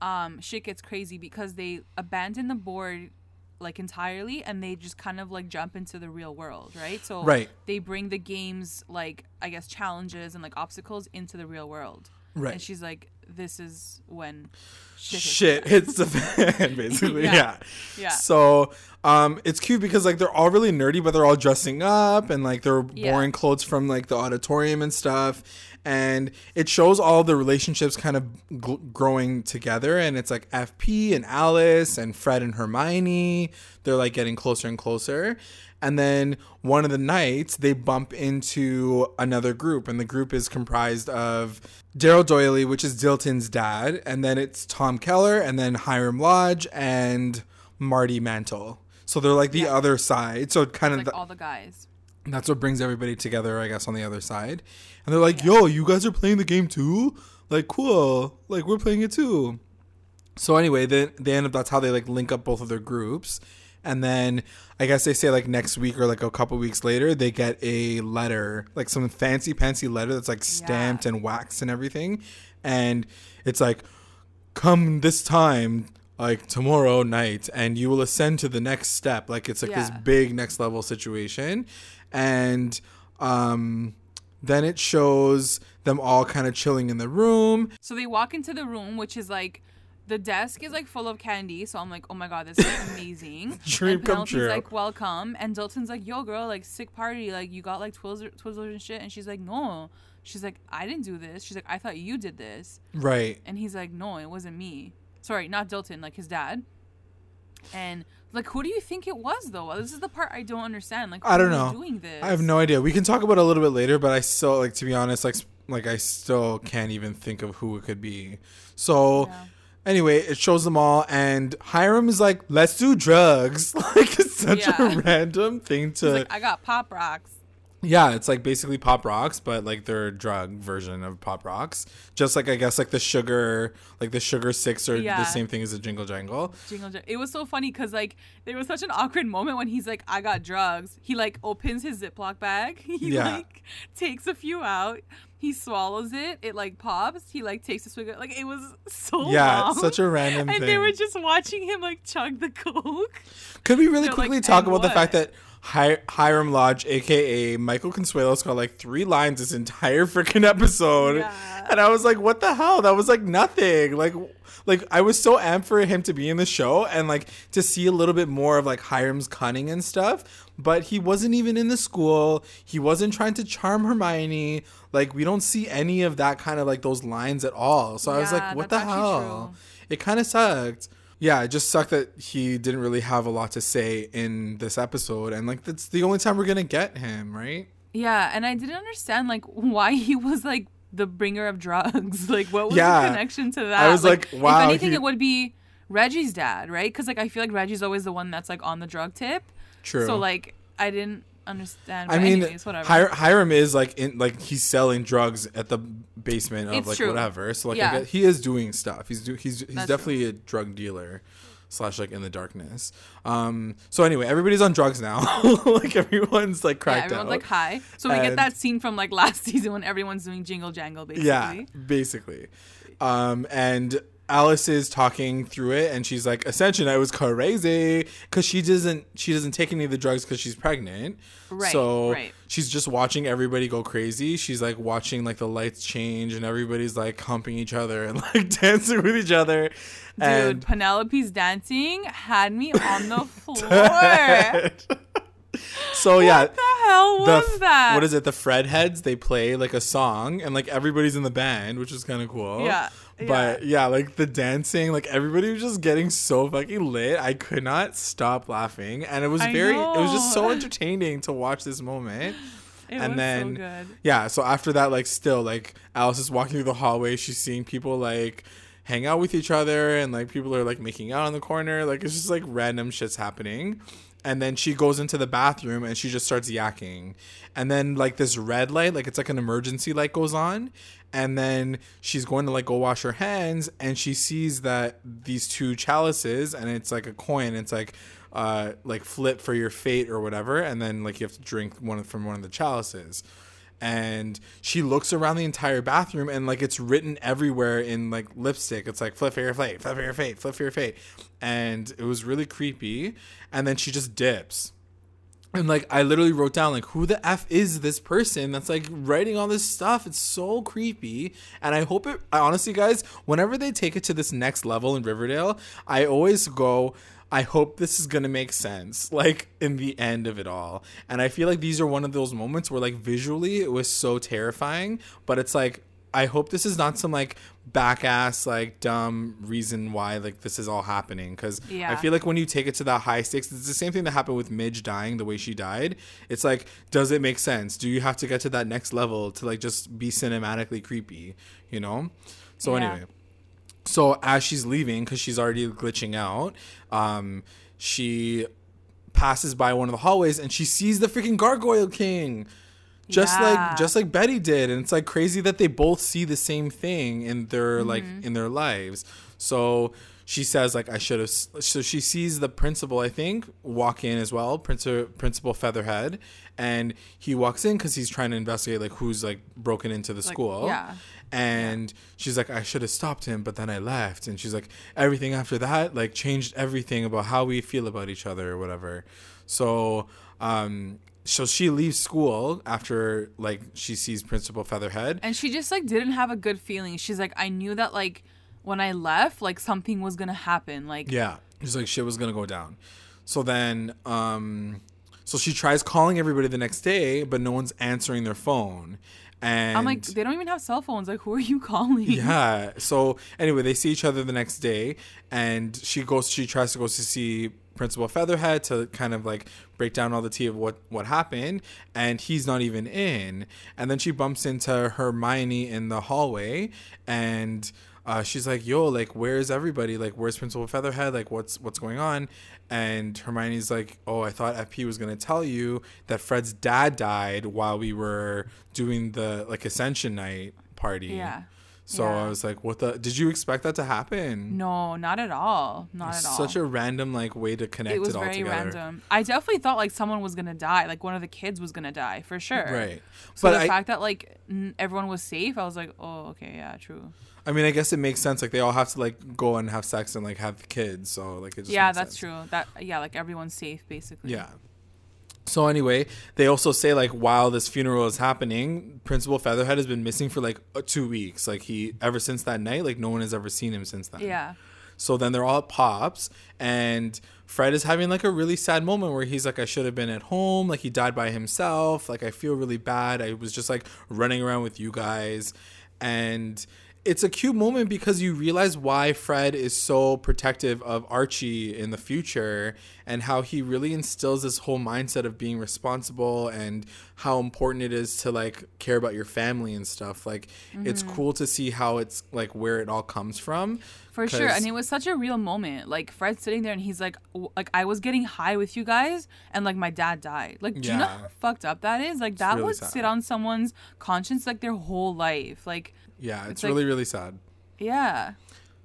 Speaker 2: um shit gets crazy because they abandon the board like entirely and they just kind of like jump into the real world, right? So
Speaker 1: Right.
Speaker 2: they bring the game's like I guess challenges and like obstacles into the real world.
Speaker 1: Right.
Speaker 2: And she's like, This is when shit, hits
Speaker 1: shit hits the fan basically yeah.
Speaker 2: Yeah. Yeah.
Speaker 1: so um it's cute because like they're all really nerdy but they're all dressing up and like they're
Speaker 2: Yeah.
Speaker 1: wearing clothes from like the auditorium and stuff and it shows all the relationships kind of gl- growing together and it's like fp and alice and fred and hermione they're like getting closer and closer and then one of the nights they bump into another group and the group is comprised of daryl doiley which is dilton's dad and then it's tom keller and then hiram lodge and marty mantle so they're like the
Speaker 2: Yeah.
Speaker 1: other side so kind of
Speaker 2: like
Speaker 1: the-
Speaker 2: all the guys.
Speaker 1: that's what brings everybody together, I guess, on the other side. And they're like, yo, you guys are playing the game too? Like, cool. Like, we're playing it too. So anyway, then they end up that's how they like link up both of their groups. And then I guess they say like next week or like a couple weeks later, they get a letter, like some fancy fancy letter that's like stamped and waxed and everything. And it's like, come this time, like tomorrow night, and you will ascend to the next step. Like it's like this big next level situation. And um then it shows them all kind of chilling in the room.
Speaker 2: So they walk into the room, which is like the desk is like full of candy. So I'm like, oh my god, this is amazing.
Speaker 1: Dream
Speaker 2: and
Speaker 1: come true.
Speaker 2: like, welcome. And Dalton's like, yo, girl, like sick party. Like you got like Twizzlers, Twizzlers and shit. And she's like, no. She's like, I didn't do this. She's like, I thought you did this.
Speaker 1: Right.
Speaker 2: And he's like, no, it wasn't me. Sorry, not Dalton, like his dad. And like, who do you think it was though? This is the part I don't understand. Like,
Speaker 1: I don't know.
Speaker 2: Doing this?
Speaker 1: I have no idea. We can talk about it a little bit later, but I still like to be honest, like like I still can't even think of who it could be. So
Speaker 2: Yeah.
Speaker 1: Anyway, it shows them all and Hiram is like, "Let's do drugs." like it's such
Speaker 2: Yeah.
Speaker 1: a random thing to
Speaker 2: like, I got pop rocks.
Speaker 1: Yeah, it's like basically pop rocks, but like their drug version of pop rocks. Just like I guess like the sugar, like the sugar six are
Speaker 2: Yeah.
Speaker 1: the same thing as a jingle jangle.
Speaker 2: Jingle Jan- It was so funny because like there was such an awkward moment when he's like, "I got drugs." He like opens his Ziploc bag. He
Speaker 1: Yeah.
Speaker 2: like takes a few out. He swallows it. It like pops. He like takes a swig. Of, like it was so
Speaker 1: Yeah,
Speaker 2: long.
Speaker 1: such a random
Speaker 2: and
Speaker 1: thing.
Speaker 2: they were just watching him like chug the coke.
Speaker 1: Could we really
Speaker 2: They're like,
Speaker 1: quickly talk
Speaker 2: "And
Speaker 1: about the fact that Hi- Hiram Lodge, aka Michael Consuelos, got like three lines this entire freaking episode,
Speaker 2: Yeah.
Speaker 1: and I was like, "What the hell? That was like nothing." Like, like I was so amped for him to be in the show and like to see a little bit more of like Hiram's cunning and stuff, but he wasn't even in the school. He wasn't trying to charm Hermione. Like, we don't see any of that kind of like those lines at all. So I was like, "What the hell?" it kind of sucked. Yeah, it just sucked that he didn't really have a lot to say in this episode, and like that's the only time we're gonna get him, right?
Speaker 2: Yeah, and I didn't understand like why he was like the bringer of drugs. Like, what was
Speaker 1: Yeah.
Speaker 2: the connection to that?
Speaker 1: I was like, wow,
Speaker 2: If anything,
Speaker 1: he-
Speaker 2: it would be Reggie's dad, right? Because like I feel like Reggie's always the one that's like on the drug tip.
Speaker 1: True.
Speaker 2: So like I didn't understand.
Speaker 1: I mean,
Speaker 2: anyways, whatever.
Speaker 1: Hi- Hiram is like in like he's selling drugs at the basement of
Speaker 2: It's
Speaker 1: like
Speaker 2: true.
Speaker 1: whatever. So like
Speaker 2: Yeah.
Speaker 1: He is doing stuff. He's do he's he's
Speaker 2: That's
Speaker 1: definitely a drug dealer slash like in the darkness. Um. So anyway, everybody's on drugs now. like everyone's like
Speaker 2: yeah,
Speaker 1: cracked
Speaker 2: everyone's
Speaker 1: out.
Speaker 2: like high. So we
Speaker 1: And-
Speaker 2: get that scene from like last season when everyone's doing jingle jangle, basically.
Speaker 1: Yeah, basically. Um, and Alice is talking through it, and she's like, "Ascension, I was crazy," because she doesn't she doesn't take any of the drugs because she's pregnant.
Speaker 2: Right,
Speaker 1: So
Speaker 2: right.
Speaker 1: she's just watching everybody go crazy. She's like watching like the lights change, and everybody's like humping each other and like dancing with each other.
Speaker 2: Dude,
Speaker 1: and
Speaker 2: Penelope's dancing had me on the floor.
Speaker 1: so yeah.
Speaker 2: what the hell was
Speaker 1: f-
Speaker 2: that?
Speaker 1: What is it? The Fred heads they play like a song and like everybody's in the band, which is kind of cool.
Speaker 2: Yeah,
Speaker 1: But yeah, like the dancing, like everybody was just getting so fucking lit. I could not stop laughing, and it was
Speaker 2: I
Speaker 1: very, it was just so entertaining to watch this moment.
Speaker 2: It
Speaker 1: and
Speaker 2: was
Speaker 1: then
Speaker 2: so good.
Speaker 1: yeah, so after that, like still like Alice is walking through the hallway, she's seeing people like hang out with each other, and like people are like making out in the corner, like it's just like random shit's happening. And then she goes into the bathroom and she just starts yakking. And then like this red light, like it's like an emergency light goes on. And then she's going to like go wash her hands and she sees that these two chalices and it's like a coin. It's like uh like flip for your fate or whatever. And then like you have to drink one from one of the chalices and she looks around the entire bathroom and like it's written everywhere in like lipstick it's like flip for your fate flip for your fate flip for your fate and it was really creepy and then she just dips and like I literally wrote down like who the f is this person that's like writing all this stuff. It's so creepy, and I hope it. I honestly, guys, whenever they take it to this next level in Riverdale, I always go. I hope this is gonna make sense, like in the end of it all. And I feel like these are one of those moments where like visually it was so terrifying, but it's like I hope this is not some like back ass like dumb reason why like this is all happening because I feel like when you take it to that high stakes, it's the same thing that happened with Midge dying the way she died. It's like, does it make sense? Do you have to get to that next level to like just be cinematically creepy? You know. So
Speaker 2: Yeah.
Speaker 1: anyway, so as she's leaving because she's already glitching out, um, she passes by one of the hallways and she sees the freaking Gargoyle King. Just
Speaker 2: Yeah.
Speaker 1: like just like Betty did, and it's like crazy that they both see the same thing in their like in their lives. So she says like I should have. So she sees the principal, I think, walk in as well, Principal Principal Featherhead, and he walks in because he's trying to investigate like who's like broken into the
Speaker 2: Like,
Speaker 1: school.
Speaker 2: yeah.
Speaker 1: And she's like, I should have stopped him, but then I left. And she's like, everything after that, like, changed everything about how we feel about each other or whatever. So, um, so she leaves school after like she sees Principal Featherhead.
Speaker 2: And she just like didn't have a good feeling. She's like, I knew that like when I left, like something was gonna happen. Like
Speaker 1: Yeah, she's like shit was gonna go down. So then, um, so she tries calling everybody the next day, but no one's answering their phone. And
Speaker 2: I'm like, they don't even have cell phones. Like, who are you calling?
Speaker 1: Yeah. So anyway, they see each other the next day, and she goes. She tries to go to see Principal Featherhead to kind of like break down all the tea of what what happened, and he's not even in. And then she bumps into Hermione in the hallway, and uh, she's like, "Yo, like, where's everybody? Like, where's Principal Featherhead? Like, what's what's going on?" And Hermione's like, "Oh, I thought FP was gonna tell you that Fred's dad died while we were doing the like Ascension night party."
Speaker 2: Yeah.
Speaker 1: So
Speaker 2: Yeah.
Speaker 1: I was like, "What the? Did you expect that to happen?"
Speaker 2: No, not at all. Not at all.
Speaker 1: Such a random like way to connect
Speaker 2: it
Speaker 1: it, all
Speaker 2: very
Speaker 1: together.
Speaker 2: random. I definitely thought like someone was gonna die, like one of the kids was gonna die for sure.
Speaker 1: Right.
Speaker 2: So
Speaker 1: but
Speaker 2: the
Speaker 1: I,
Speaker 2: fact that like n- everyone was safe, I was like, oh, okay, yeah, true.
Speaker 1: I mean, I guess it makes sense. Like they all have to like go and have sex and like have kids. So like it just
Speaker 2: Yeah, that's
Speaker 1: sense.
Speaker 2: true. That yeah, like everyone's safe basically.
Speaker 1: Yeah. So anyway, they also say like while this funeral is happening, Principal Featherhead has been missing for like uh, two weeks. Like he ever since that night, like no one has ever seen him since then.
Speaker 2: Yeah.
Speaker 1: So then they're all at Pops, and Fred is having like a really sad moment where he's like, I should have been at home. Like he died by himself. Like I feel really bad. I was just like running around with you guys. And it's a cute moment because you realize why Fred is so protective of Archie in the future and how he really instills this whole mindset of being responsible and how important it is to like care about your family and stuff. Like it's mm-hmm. cool to see how it's like where it all comes from.
Speaker 2: For sure. and it was such a real moment. Like Fred's sitting there, and he's like, w- "Like I was getting high with you guys, and like my dad died. Like, do you know how fucked up that is? Like that
Speaker 1: really
Speaker 2: would
Speaker 1: sad.
Speaker 2: sit on someone's conscience like their whole life. Like,
Speaker 1: Yeah, it's,
Speaker 2: It's like-
Speaker 1: really really sad.
Speaker 2: yeah,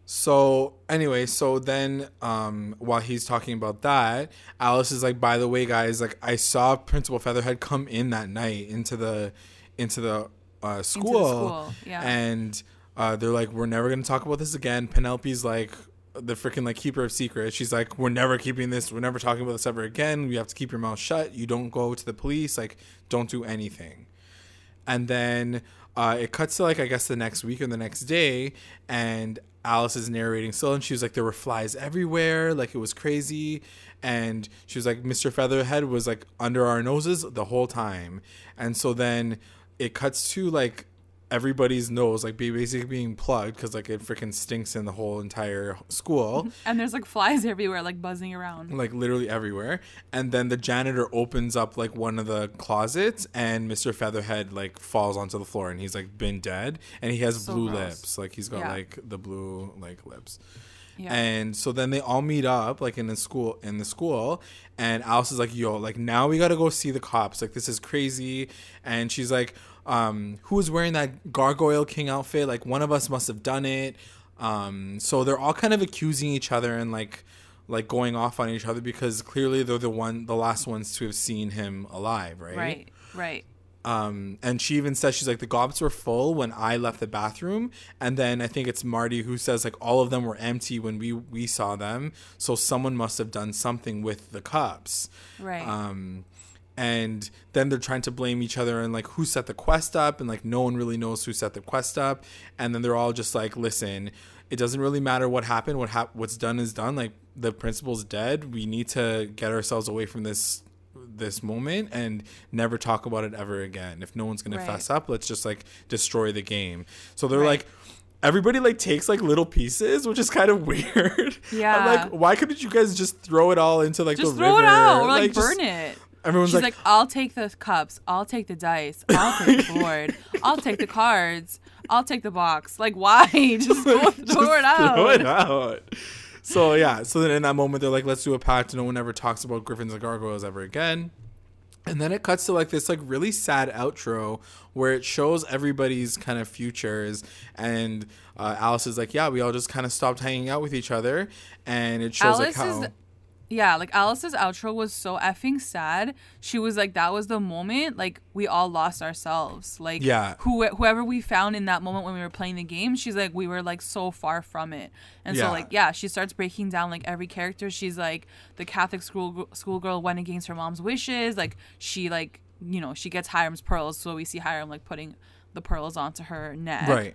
Speaker 1: So anyway, so then um, while he's talking about that, Alice is like, "By the way, guys, like I saw Principal Featherhead come in that night into the into the uh, school,
Speaker 2: school, yeah.
Speaker 1: and uh, they're like, we're never gonna talk about this again." Penelope's like. The freaking like keeper of secrets. She's like, we're never keeping this. We're never talking about this ever again. You have to keep your mouth shut. You don't go to the police. Like, don't do anything and then uh, it cuts to like I guess the next week or the next day, and Alice is narrating still, and she was like, there were flies everywhere, like it was crazy, and she was like, Mr. Featherhead was like under our noses the whole time, and so then it cuts to like everybody's nose like be basically being plugged because like it freaking stinks in the whole entire school
Speaker 2: and there's like flies everywhere, like buzzing around.
Speaker 1: like literally everywhere. And then the janitor opens up like one of the closets, and Mr. Featherhead like falls onto the floor, and he's like been dead, and he has
Speaker 2: So
Speaker 1: blue
Speaker 2: gross.
Speaker 1: lips, like he's got
Speaker 2: Yeah.
Speaker 1: like the blue like lips.
Speaker 2: Yeah.
Speaker 1: And so then they all meet up like in the school in the school and Alice is like, yo, like now we gotta go see the cops. Like this is crazy. And she's like, um, who was wearing that gargoyle king outfit? Like one of us must have done it. Um, so they're all kind of accusing each other and like like going off on each other because clearly they're the one the last ones to have seen him alive, right?
Speaker 2: right, right.
Speaker 1: Um, and she even says she's like the goblets were full when I left the bathroom, and then I think it's Marty who says like all of them were empty when we we saw them, so someone must have done something with the cups.
Speaker 2: Right.
Speaker 1: Um, and then they're trying to blame each other and like who set the quest up, and like no one really knows who set the quest up, and then they're all just like, listen, it doesn't really matter what happened. What hap- what's done is done. Like the principal's dead. We need to get ourselves away from this this moment and never talk about it ever again. If no one's gonna fess up, let's just like destroy the game. So they're
Speaker 2: Right.
Speaker 1: like everybody like takes like little pieces, which is kind of weird.
Speaker 2: Yeah.
Speaker 1: I'm like, why couldn't you guys just throw it all into like
Speaker 2: just
Speaker 1: the
Speaker 2: throw
Speaker 1: river?
Speaker 2: it out or like,
Speaker 1: just-
Speaker 2: burn it.
Speaker 1: Everyone's
Speaker 2: She's
Speaker 1: like,
Speaker 2: like, I'll take the cups. I'll take the dice. I'll take the board. I'll take the cards. I'll take the box. Like, why? Just go
Speaker 1: Just
Speaker 2: throw it out.
Speaker 1: Throw it out. So yeah, so then in that moment they're like, let's do a pact. No one ever talks about Gryphons and gargoyles ever again. And then it cuts to like this like really sad outro where it shows everybody's kind of futures and uh, Alice is like, yeah, we all just kind of stopped hanging out with each other, and it shows like
Speaker 2: Alice
Speaker 1: how
Speaker 2: is yeah, like Alice's outro was so effing sad. She was like, that was the moment, like we all lost ourselves. Like,
Speaker 1: Yeah.
Speaker 2: who whoever we found in that moment when we were playing the game, she's like, we were like so far from it. And
Speaker 1: Yeah.
Speaker 2: so like, yeah, she starts breaking down like every character. She's like, the Catholic school schoolgirl went against her mom's wishes. Like she like you know she gets Hiram's pearls, so we see Hiram like putting the pearls onto her neck.
Speaker 1: right.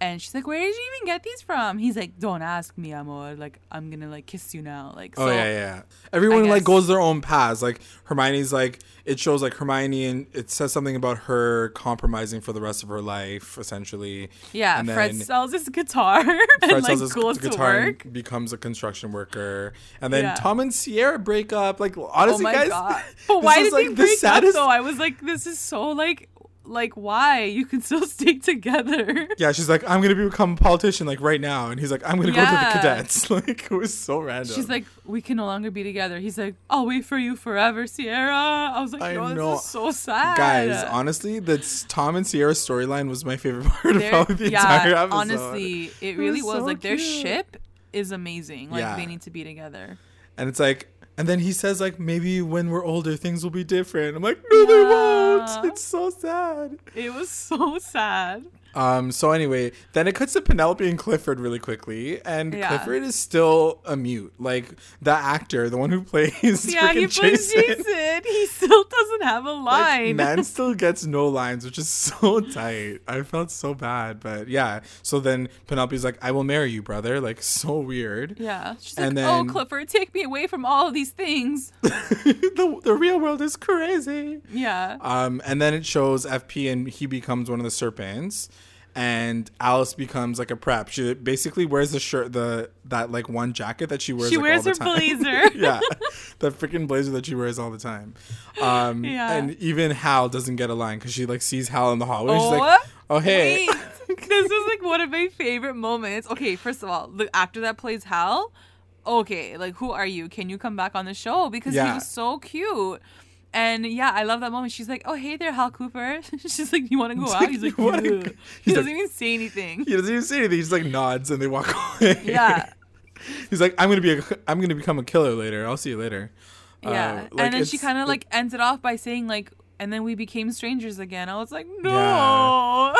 Speaker 2: And she's like, "Where did you even get these from?" He's like, "Don't ask me, amor. Like, I'm gonna like kiss you now." Like,
Speaker 1: Oh yeah, yeah. Everyone like goes their own paths. Like Hermione's like it shows like Hermione and it says something about her compromising for the rest of her life, essentially.
Speaker 2: yeah.
Speaker 1: And
Speaker 2: Fred sells his guitar and
Speaker 1: Fred
Speaker 2: like
Speaker 1: sells his
Speaker 2: goes to
Speaker 1: guitar
Speaker 2: work.
Speaker 1: and becomes a construction worker. And then
Speaker 2: Yeah.
Speaker 1: Tom and Sierra break up. Like
Speaker 2: Oh
Speaker 1: honestly,
Speaker 2: my
Speaker 1: guys,
Speaker 2: god! But why
Speaker 1: is,
Speaker 2: did
Speaker 1: like,
Speaker 2: they
Speaker 1: the
Speaker 2: break
Speaker 1: saddest-
Speaker 2: up though? I was like, this is so like like why? You can still stick together.
Speaker 1: Yeah, she's like, I'm gonna become a politician like right now, and he's like, I'm gonna go to the cadets. Like it was so random.
Speaker 2: She's like, we can no longer be together. He's like, I'll wait for you forever, Sierra. I was like,
Speaker 1: I
Speaker 2: no,
Speaker 1: know.
Speaker 2: this is so sad.
Speaker 1: guys, honestly, that's Tom and Sierra's storyline was my favorite part of
Speaker 2: They're-
Speaker 1: probably the
Speaker 2: yeah,
Speaker 1: entire episode.
Speaker 2: honestly, it really
Speaker 1: was
Speaker 2: was,
Speaker 1: so
Speaker 2: like their ship is amazing. Like
Speaker 1: Yeah.
Speaker 2: they need to be together.
Speaker 1: and it's like, and then he says like, maybe when we're older, things will be different. I'm like, no, they won't. It's so sad.
Speaker 2: It was so sad.
Speaker 1: Um. So anyway, then it cuts to Penelope and Clifford really quickly, and
Speaker 2: Yeah.
Speaker 1: Clifford is still a mute. Like the actor, the one who plays
Speaker 2: Yeah, he plays
Speaker 1: Jason.
Speaker 2: Jason. He still doesn't have a
Speaker 1: Like,
Speaker 2: line.
Speaker 1: man still gets no lines, which is so tight. I felt so bad, but yeah. So then Penelope's like, "I will marry you, brother." Like so weird.
Speaker 2: yeah, she's
Speaker 1: And
Speaker 2: like,
Speaker 1: then-
Speaker 2: "Oh, Clifford, take me away from all of these things."
Speaker 1: the the real world is crazy.
Speaker 2: Yeah,
Speaker 1: Um, and then it shows FP and he becomes one of the serpents, and Alice becomes like a prep. She basically wears the shirt, the that like one jacket that she wears.
Speaker 2: she
Speaker 1: like,
Speaker 2: wears her blazer.
Speaker 1: yeah, the freaking blazer that she wears all the time. Um,
Speaker 2: Yeah.
Speaker 1: and even Hal doesn't get a line because she like sees Hal in the hallway.
Speaker 2: Oh,
Speaker 1: she's like, "Oh hey."
Speaker 2: Wait, this is like one of my favorite moments. Okay, first of all, the actor that plays Hal. Okay, like who are you? Can you come back on the show because he was so cute. And yeah, I love that moment. She's like, "Oh, hey there, Hal Cooper." She's like, "You want to go out?" He's like,
Speaker 1: "You wanna
Speaker 2: He
Speaker 1: He's
Speaker 2: doesn't
Speaker 1: like-
Speaker 2: even say anything.
Speaker 1: He doesn't even say anything. He just like nods and they walk away.
Speaker 2: Yeah,
Speaker 1: He's like, I'm gonna be a, I'm gonna become a killer later. I'll see you later. Uh,
Speaker 2: yeah.
Speaker 1: like,
Speaker 2: and then she kind of like ends it off by saying like, "And then we became strangers again." I was like, "No."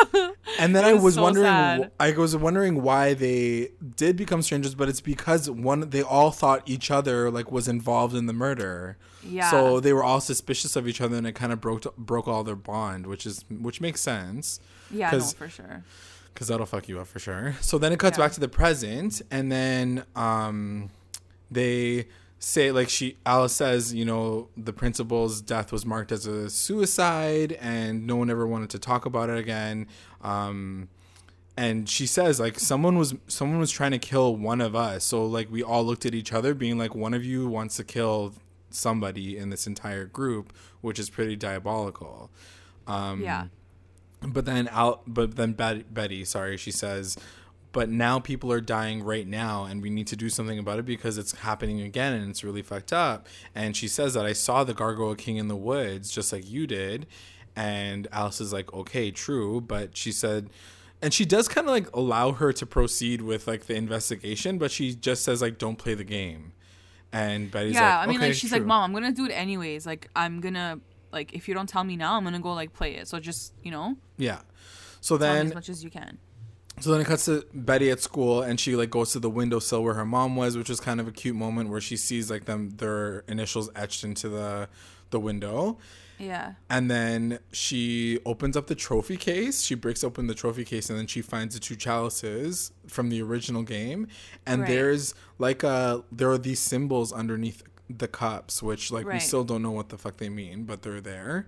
Speaker 1: And then I
Speaker 2: was
Speaker 1: was
Speaker 2: so
Speaker 1: wondering,
Speaker 2: sad.
Speaker 1: I was wondering why they did become strangers, but it's because one, they all thought each other like was involved in the murder.
Speaker 2: Yeah.
Speaker 1: So they were all suspicious of each other, and it kind of broke broke all their bond, which is which makes sense
Speaker 2: yeah, no, for sure.
Speaker 1: because that'll fuck you up for sure. So then it cuts
Speaker 2: Yeah.
Speaker 1: back to the present, and then um, they say like she Alice says, you know, the principal's death was marked as a suicide, and no one ever wanted to talk about it again. Um, and she says like someone was someone was trying to kill one of us, so like we all looked at each other, being like one of you wants to kill somebody in this entire group, which is pretty diabolical. Um,
Speaker 2: Yeah.
Speaker 1: but then out, but then Betty, Betty, sorry, she says, but now people are dying right now, and we need to do something about it because it's happening again, and it's really fucked up. And she says that I saw the Gargoyle King in the woods, just like you did. And Alice is like, okay, true, but she said, and she does kind of like allow her to proceed with like the investigation, but she just says like, don't play the game. And Betty's
Speaker 2: yeah,
Speaker 1: like, Yeah,
Speaker 2: I mean,
Speaker 1: okay,
Speaker 2: like she's
Speaker 1: true.
Speaker 2: like, "Mom, I'm gonna do it anyways. Like, I'm gonna like if you don't tell me now, I'm gonna go like play it. So just you know,
Speaker 1: yeah. So then
Speaker 2: as much as you can."
Speaker 1: So then it cuts to Betty at school, and she like goes to the windowsill where her mom was, which is kind of a cute moment where she sees like them their initials etched into the the window,
Speaker 2: Yeah,
Speaker 1: and then she opens up the trophy case. She breaks open the trophy case, and then she finds the two chalices from the original game, and
Speaker 2: Right.
Speaker 1: there's like a there are these symbols underneath the cups, which like we still don't know what the fuck they mean, but they're there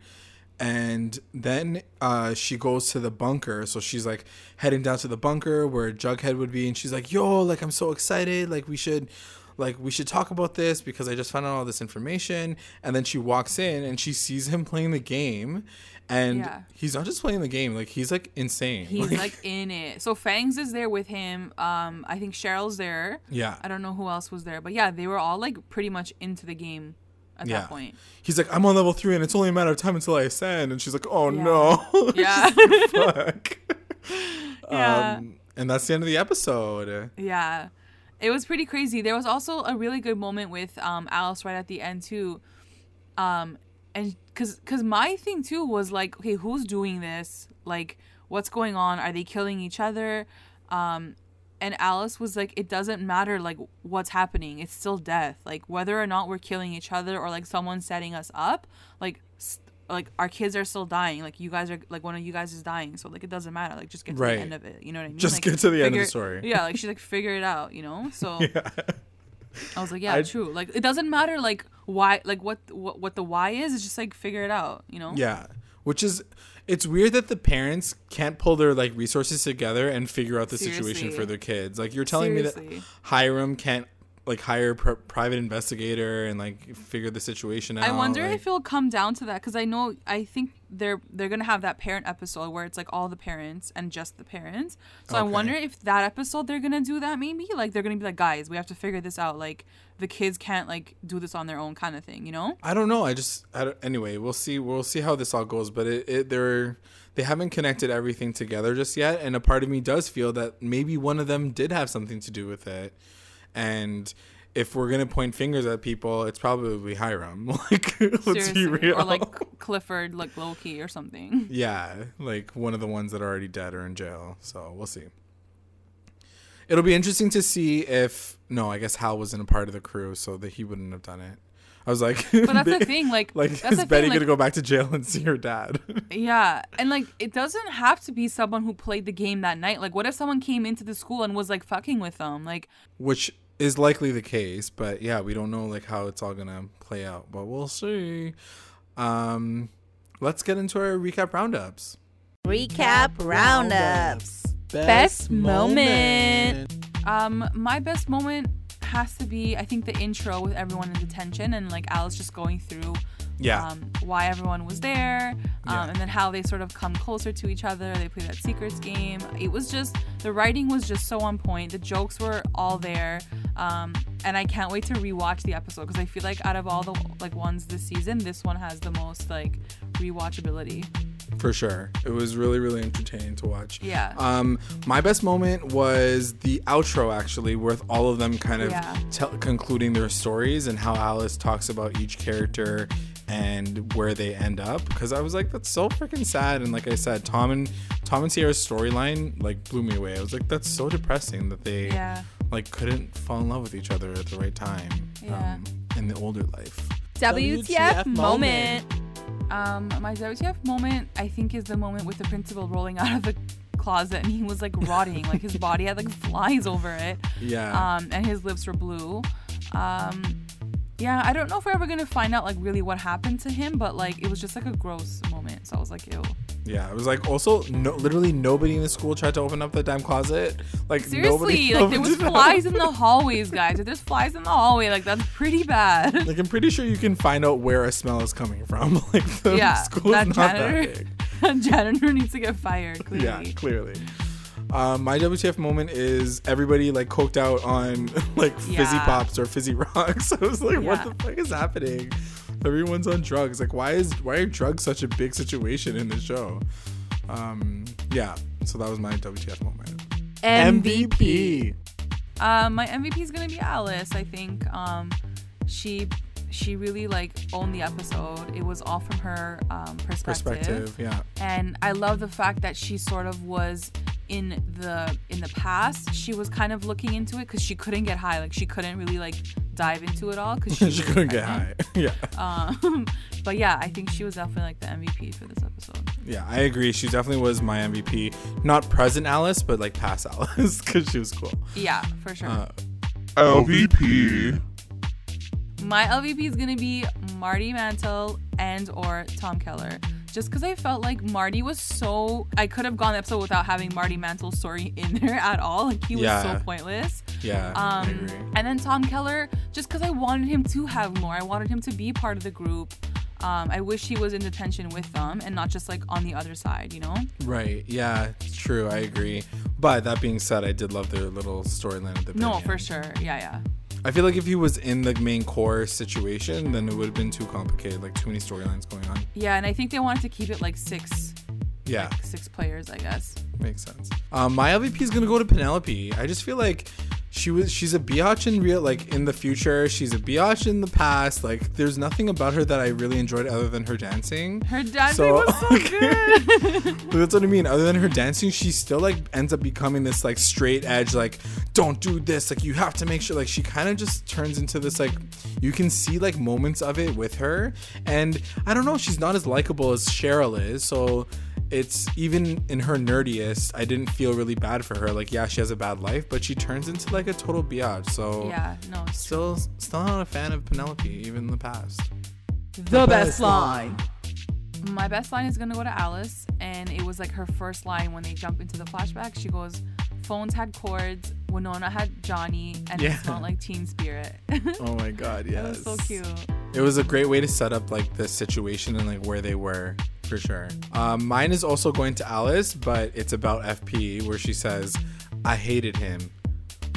Speaker 1: and then uh, she goes to the bunker. So she's like heading down to the bunker where Jughead would be, and she's like, "Yo, like I'm so excited! Like we should, like we should talk about this because I just found out all this information." And then she walks in and she sees him playing the game, and
Speaker 2: Yeah.
Speaker 1: he's not just playing the game; like he's like insane.
Speaker 2: he's like in it. So Fangs is there with him. Um, I think Cheryl's there.
Speaker 1: yeah,
Speaker 2: I don't know who else was there, but yeah, they were all like pretty much into the game at
Speaker 1: Yeah.
Speaker 2: that point.
Speaker 1: he's like, "I'm on level three, and it's only a matter of time until I ascend." And she's like, "Oh
Speaker 2: Yeah.
Speaker 1: no,
Speaker 2: Yeah.
Speaker 1: fuck."
Speaker 2: Yeah.
Speaker 1: Um, and that's the end of the episode.
Speaker 2: Yeah. It was pretty crazy. There was also a really good moment with um, Alice right at the end too. Um, and cuz cuz my thing too was like, okay, who's doing this? Like what's going on? Are they killing each other? Um, and Alice was like, it doesn't matter like what's happening. It's still death. Like whether or not we're killing each other or like someone's setting us up, like s- like our kids are still dying. Like you guys are like one of you guys is dying. So like it doesn't matter. Like just get to
Speaker 1: Right.
Speaker 2: the end of it. You know what I mean?
Speaker 1: Just
Speaker 2: Like,
Speaker 1: get to the end of the story.
Speaker 2: Yeah, like she's like figure it out. You know. So
Speaker 1: Yeah.
Speaker 2: I was like, yeah,
Speaker 1: I-
Speaker 2: true. Like it doesn't matter like why like what what what the why is. It's just like figure it out, you know?
Speaker 1: Yeah. Which is it's weird that the parents can't pull their like resources together and figure out the situation for their kids. Like you're telling me that Hiram can't like hire pr- private investigator and like figure the situation out.
Speaker 2: I wonder
Speaker 1: like-
Speaker 2: if it'll come down to that because I know I think they're they're gonna have that parent episode where it's like all the parents and just the parents. So I wonder if that episode they're gonna do that maybe like they're gonna be like guys we have to figure this out like the kids can't like do this on their own kind of thing you know.
Speaker 1: I don't know. I just I don't, anyway. We'll see. We'll see how this all goes. But it, it they're they haven't connected everything together just yet, and a part of me does feel that maybe one of them did have something to do with it. And if we're gonna point fingers at people, it's probably Hiram. Like let's be real.
Speaker 2: or like Clifford like Loki or something.
Speaker 1: yeah, like one of the ones that are already dead or in jail. So we'll see. It'll be interesting to see if no, I guess Hal wasn't a part of the crew, so that he wouldn't have done it. I was like,
Speaker 2: But that's the thing, like,
Speaker 1: like is Betty
Speaker 2: thing,
Speaker 1: gonna go back to jail and see her dad?
Speaker 2: Yeah, and like it doesn't have to be someone who played the game that night. Like, what if someone came into the school and was like fucking with them? Like,
Speaker 1: Which is likely the case, but yeah, we don't know like how it's all gonna play out, but we'll see. Um, let's get into our recap roundups.
Speaker 3: Recap roundups.
Speaker 2: Best moment. Um, my best moment has to be I think the intro with everyone in detention and like Alice just going through
Speaker 1: Yeah.
Speaker 2: um, why everyone was there, um,
Speaker 1: Yeah.
Speaker 2: and then how they sort of come closer to each other. They play that secrets game. It was just the writing was just so on point. The jokes were all there, um, and I can't wait to rewatch the episode because I feel like out of all the like ones this season, this one has the most like rewatchability.
Speaker 1: For sure. It was really, really entertaining to watch.
Speaker 2: Yeah.
Speaker 1: Um, my best moment was the outro, actually, with all of them kind of
Speaker 2: Yeah.
Speaker 1: tell concluding their stories and how Alice talks about each character and where they end up. Because I was like, that's so freaking sad. And like I said, Tom and Tom and Sierra's storyline like blew me away. I was like, that's so depressing that they
Speaker 2: Yeah.
Speaker 1: like couldn't fall in love with each other at the right time
Speaker 2: Yeah.
Speaker 1: um, in the older life.
Speaker 2: WTF moment. Um, my WTF moment, I think, is the moment with the principal rolling out of the closet and he was like rotting, like his body had like flies over it.
Speaker 1: Yeah.
Speaker 2: Um, and his lips were blue. Um, yeah, I don't know if we're ever gonna find out like really what happened to him, but like it was just like a gross moment. So I was like, ew.
Speaker 1: Yeah, it was like also no, literally nobody in the school tried to open up the damn closet. Like nobody
Speaker 2: Seriously, like there was
Speaker 1: opened it up.
Speaker 2: flies in the hallways, guys. If there's flies in the hallway, like that's pretty bad.
Speaker 1: Like I'm pretty sure you can find out where a smell is coming from. like the
Speaker 2: yeah,
Speaker 1: school
Speaker 2: that
Speaker 1: is not
Speaker 2: janitor,
Speaker 1: that big.
Speaker 2: janitor needs to get fired. Clearly.
Speaker 1: Yeah, clearly. Um, my WTF moment is everybody like coked out on like fizzy pops or fizzy rocks. I was like,
Speaker 2: Yeah.
Speaker 1: what the fuck is happening? Everyone's on drugs. Like, why is why are drugs such a big situation in the show? Um, yeah. So that was my WTF moment.
Speaker 3: MVP.
Speaker 2: Um, my MVP is gonna be Alice. I think um, she she really like owned the episode. It was all from her um,
Speaker 1: Perspective. Yeah.
Speaker 2: and I love the fact that she sort of was in the in the past. She was kind of looking into it because she couldn't get high. Like she couldn't really like dive into it all because she,
Speaker 1: she couldn't get high. yeah.
Speaker 2: Um, but yeah, I think she was definitely like the MVP for this episode.
Speaker 1: Yeah, I agree. She definitely was my MVP. Not present Alice, but like past Alice because she was cool.
Speaker 2: Yeah, for sure.
Speaker 1: Uh,
Speaker 4: LVP.
Speaker 2: My LVP is gonna be Marty Mantle and or Tom Keller. Just because I felt like Marty was so I could have gone the episode without having Marty Mantle's story in there at all. Like he was
Speaker 1: Yeah.
Speaker 2: so pointless.
Speaker 1: yeah, I
Speaker 2: Um
Speaker 1: agree.
Speaker 2: and then Tom Keller, just because I wanted him to have more. I wanted him to be part of the group. Um, I wish he was in detention with them and not just like on the other side, you know?
Speaker 1: Right. Yeah, true. I agree. But that being said, I did love their little storyline at the
Speaker 2: No, for sure. Yeah, yeah.
Speaker 1: I feel like if he was in the main core situation, then it would have been too complicated. Like too many storylines going on.
Speaker 2: Yeah, and I think they wanted to keep it like six
Speaker 1: Yeah,
Speaker 2: six players, I guess.
Speaker 1: makes sense. Um, my LVP is gonna go to Penelope. I just feel like she was she's a biatch in real like in the future. She's a biatch in the past. Like there's nothing about her that I really enjoyed other than her dancing.
Speaker 2: Her dancing
Speaker 1: So-
Speaker 2: was so good.
Speaker 1: That's what I mean. Other than her dancing, she still like ends up becoming this like straight edge, like don't do this. Like you have to make sure. Like she kind of just turns into this like you can see like moments of it with her, and I don't know. She's not as likable as Cheryl is, so it's even in her nerdiest. I didn't feel really bad for her. Like yeah, she has a bad life, but she turns into like a total biatch. So
Speaker 2: yeah, no, it's
Speaker 1: still still not a fan of Penelope even in the past.
Speaker 3: The best line.
Speaker 2: My best line is gonna go to Alice, and it was like her first line when they jump into the flashback. She goes, "Phones had cords, Winona had Johnny, and
Speaker 1: Yeah.
Speaker 2: it smelled like Teen Spirit.
Speaker 1: Oh my god,
Speaker 2: It
Speaker 1: yes.
Speaker 2: was so cute.
Speaker 1: It was a great way to set up like the situation and like where they were for sure. Um, mine is also going to Alice, but it's about FP where she says, "I hated him,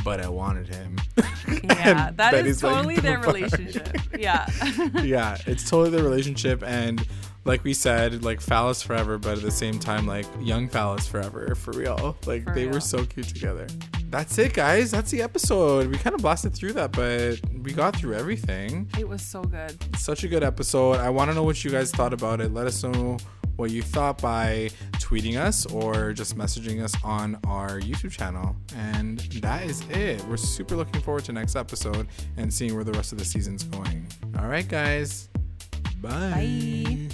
Speaker 1: but I wanted him."
Speaker 2: Yeah,
Speaker 1: And
Speaker 2: that
Speaker 1: Betty's
Speaker 2: is
Speaker 1: like,
Speaker 2: totally their
Speaker 1: fuck?"
Speaker 2: relationship. Yeah.
Speaker 1: yeah, it's totally their relationship and like we said, like Falice forever, but at the same time, like young Falice forever, for real. Like
Speaker 2: For
Speaker 1: they were so cute together. That's it, guys. That's the episode. We kind of blasted through that, but we got through everything.
Speaker 2: it was so good.
Speaker 1: Such a good episode. I want to know what you guys thought about it. Let us know what you thought by tweeting us or just messaging us on our YouTube channel. And that is it. We're super looking forward to next episode and seeing where the rest of the season's going. All right, guys. Bye.
Speaker 2: Bye.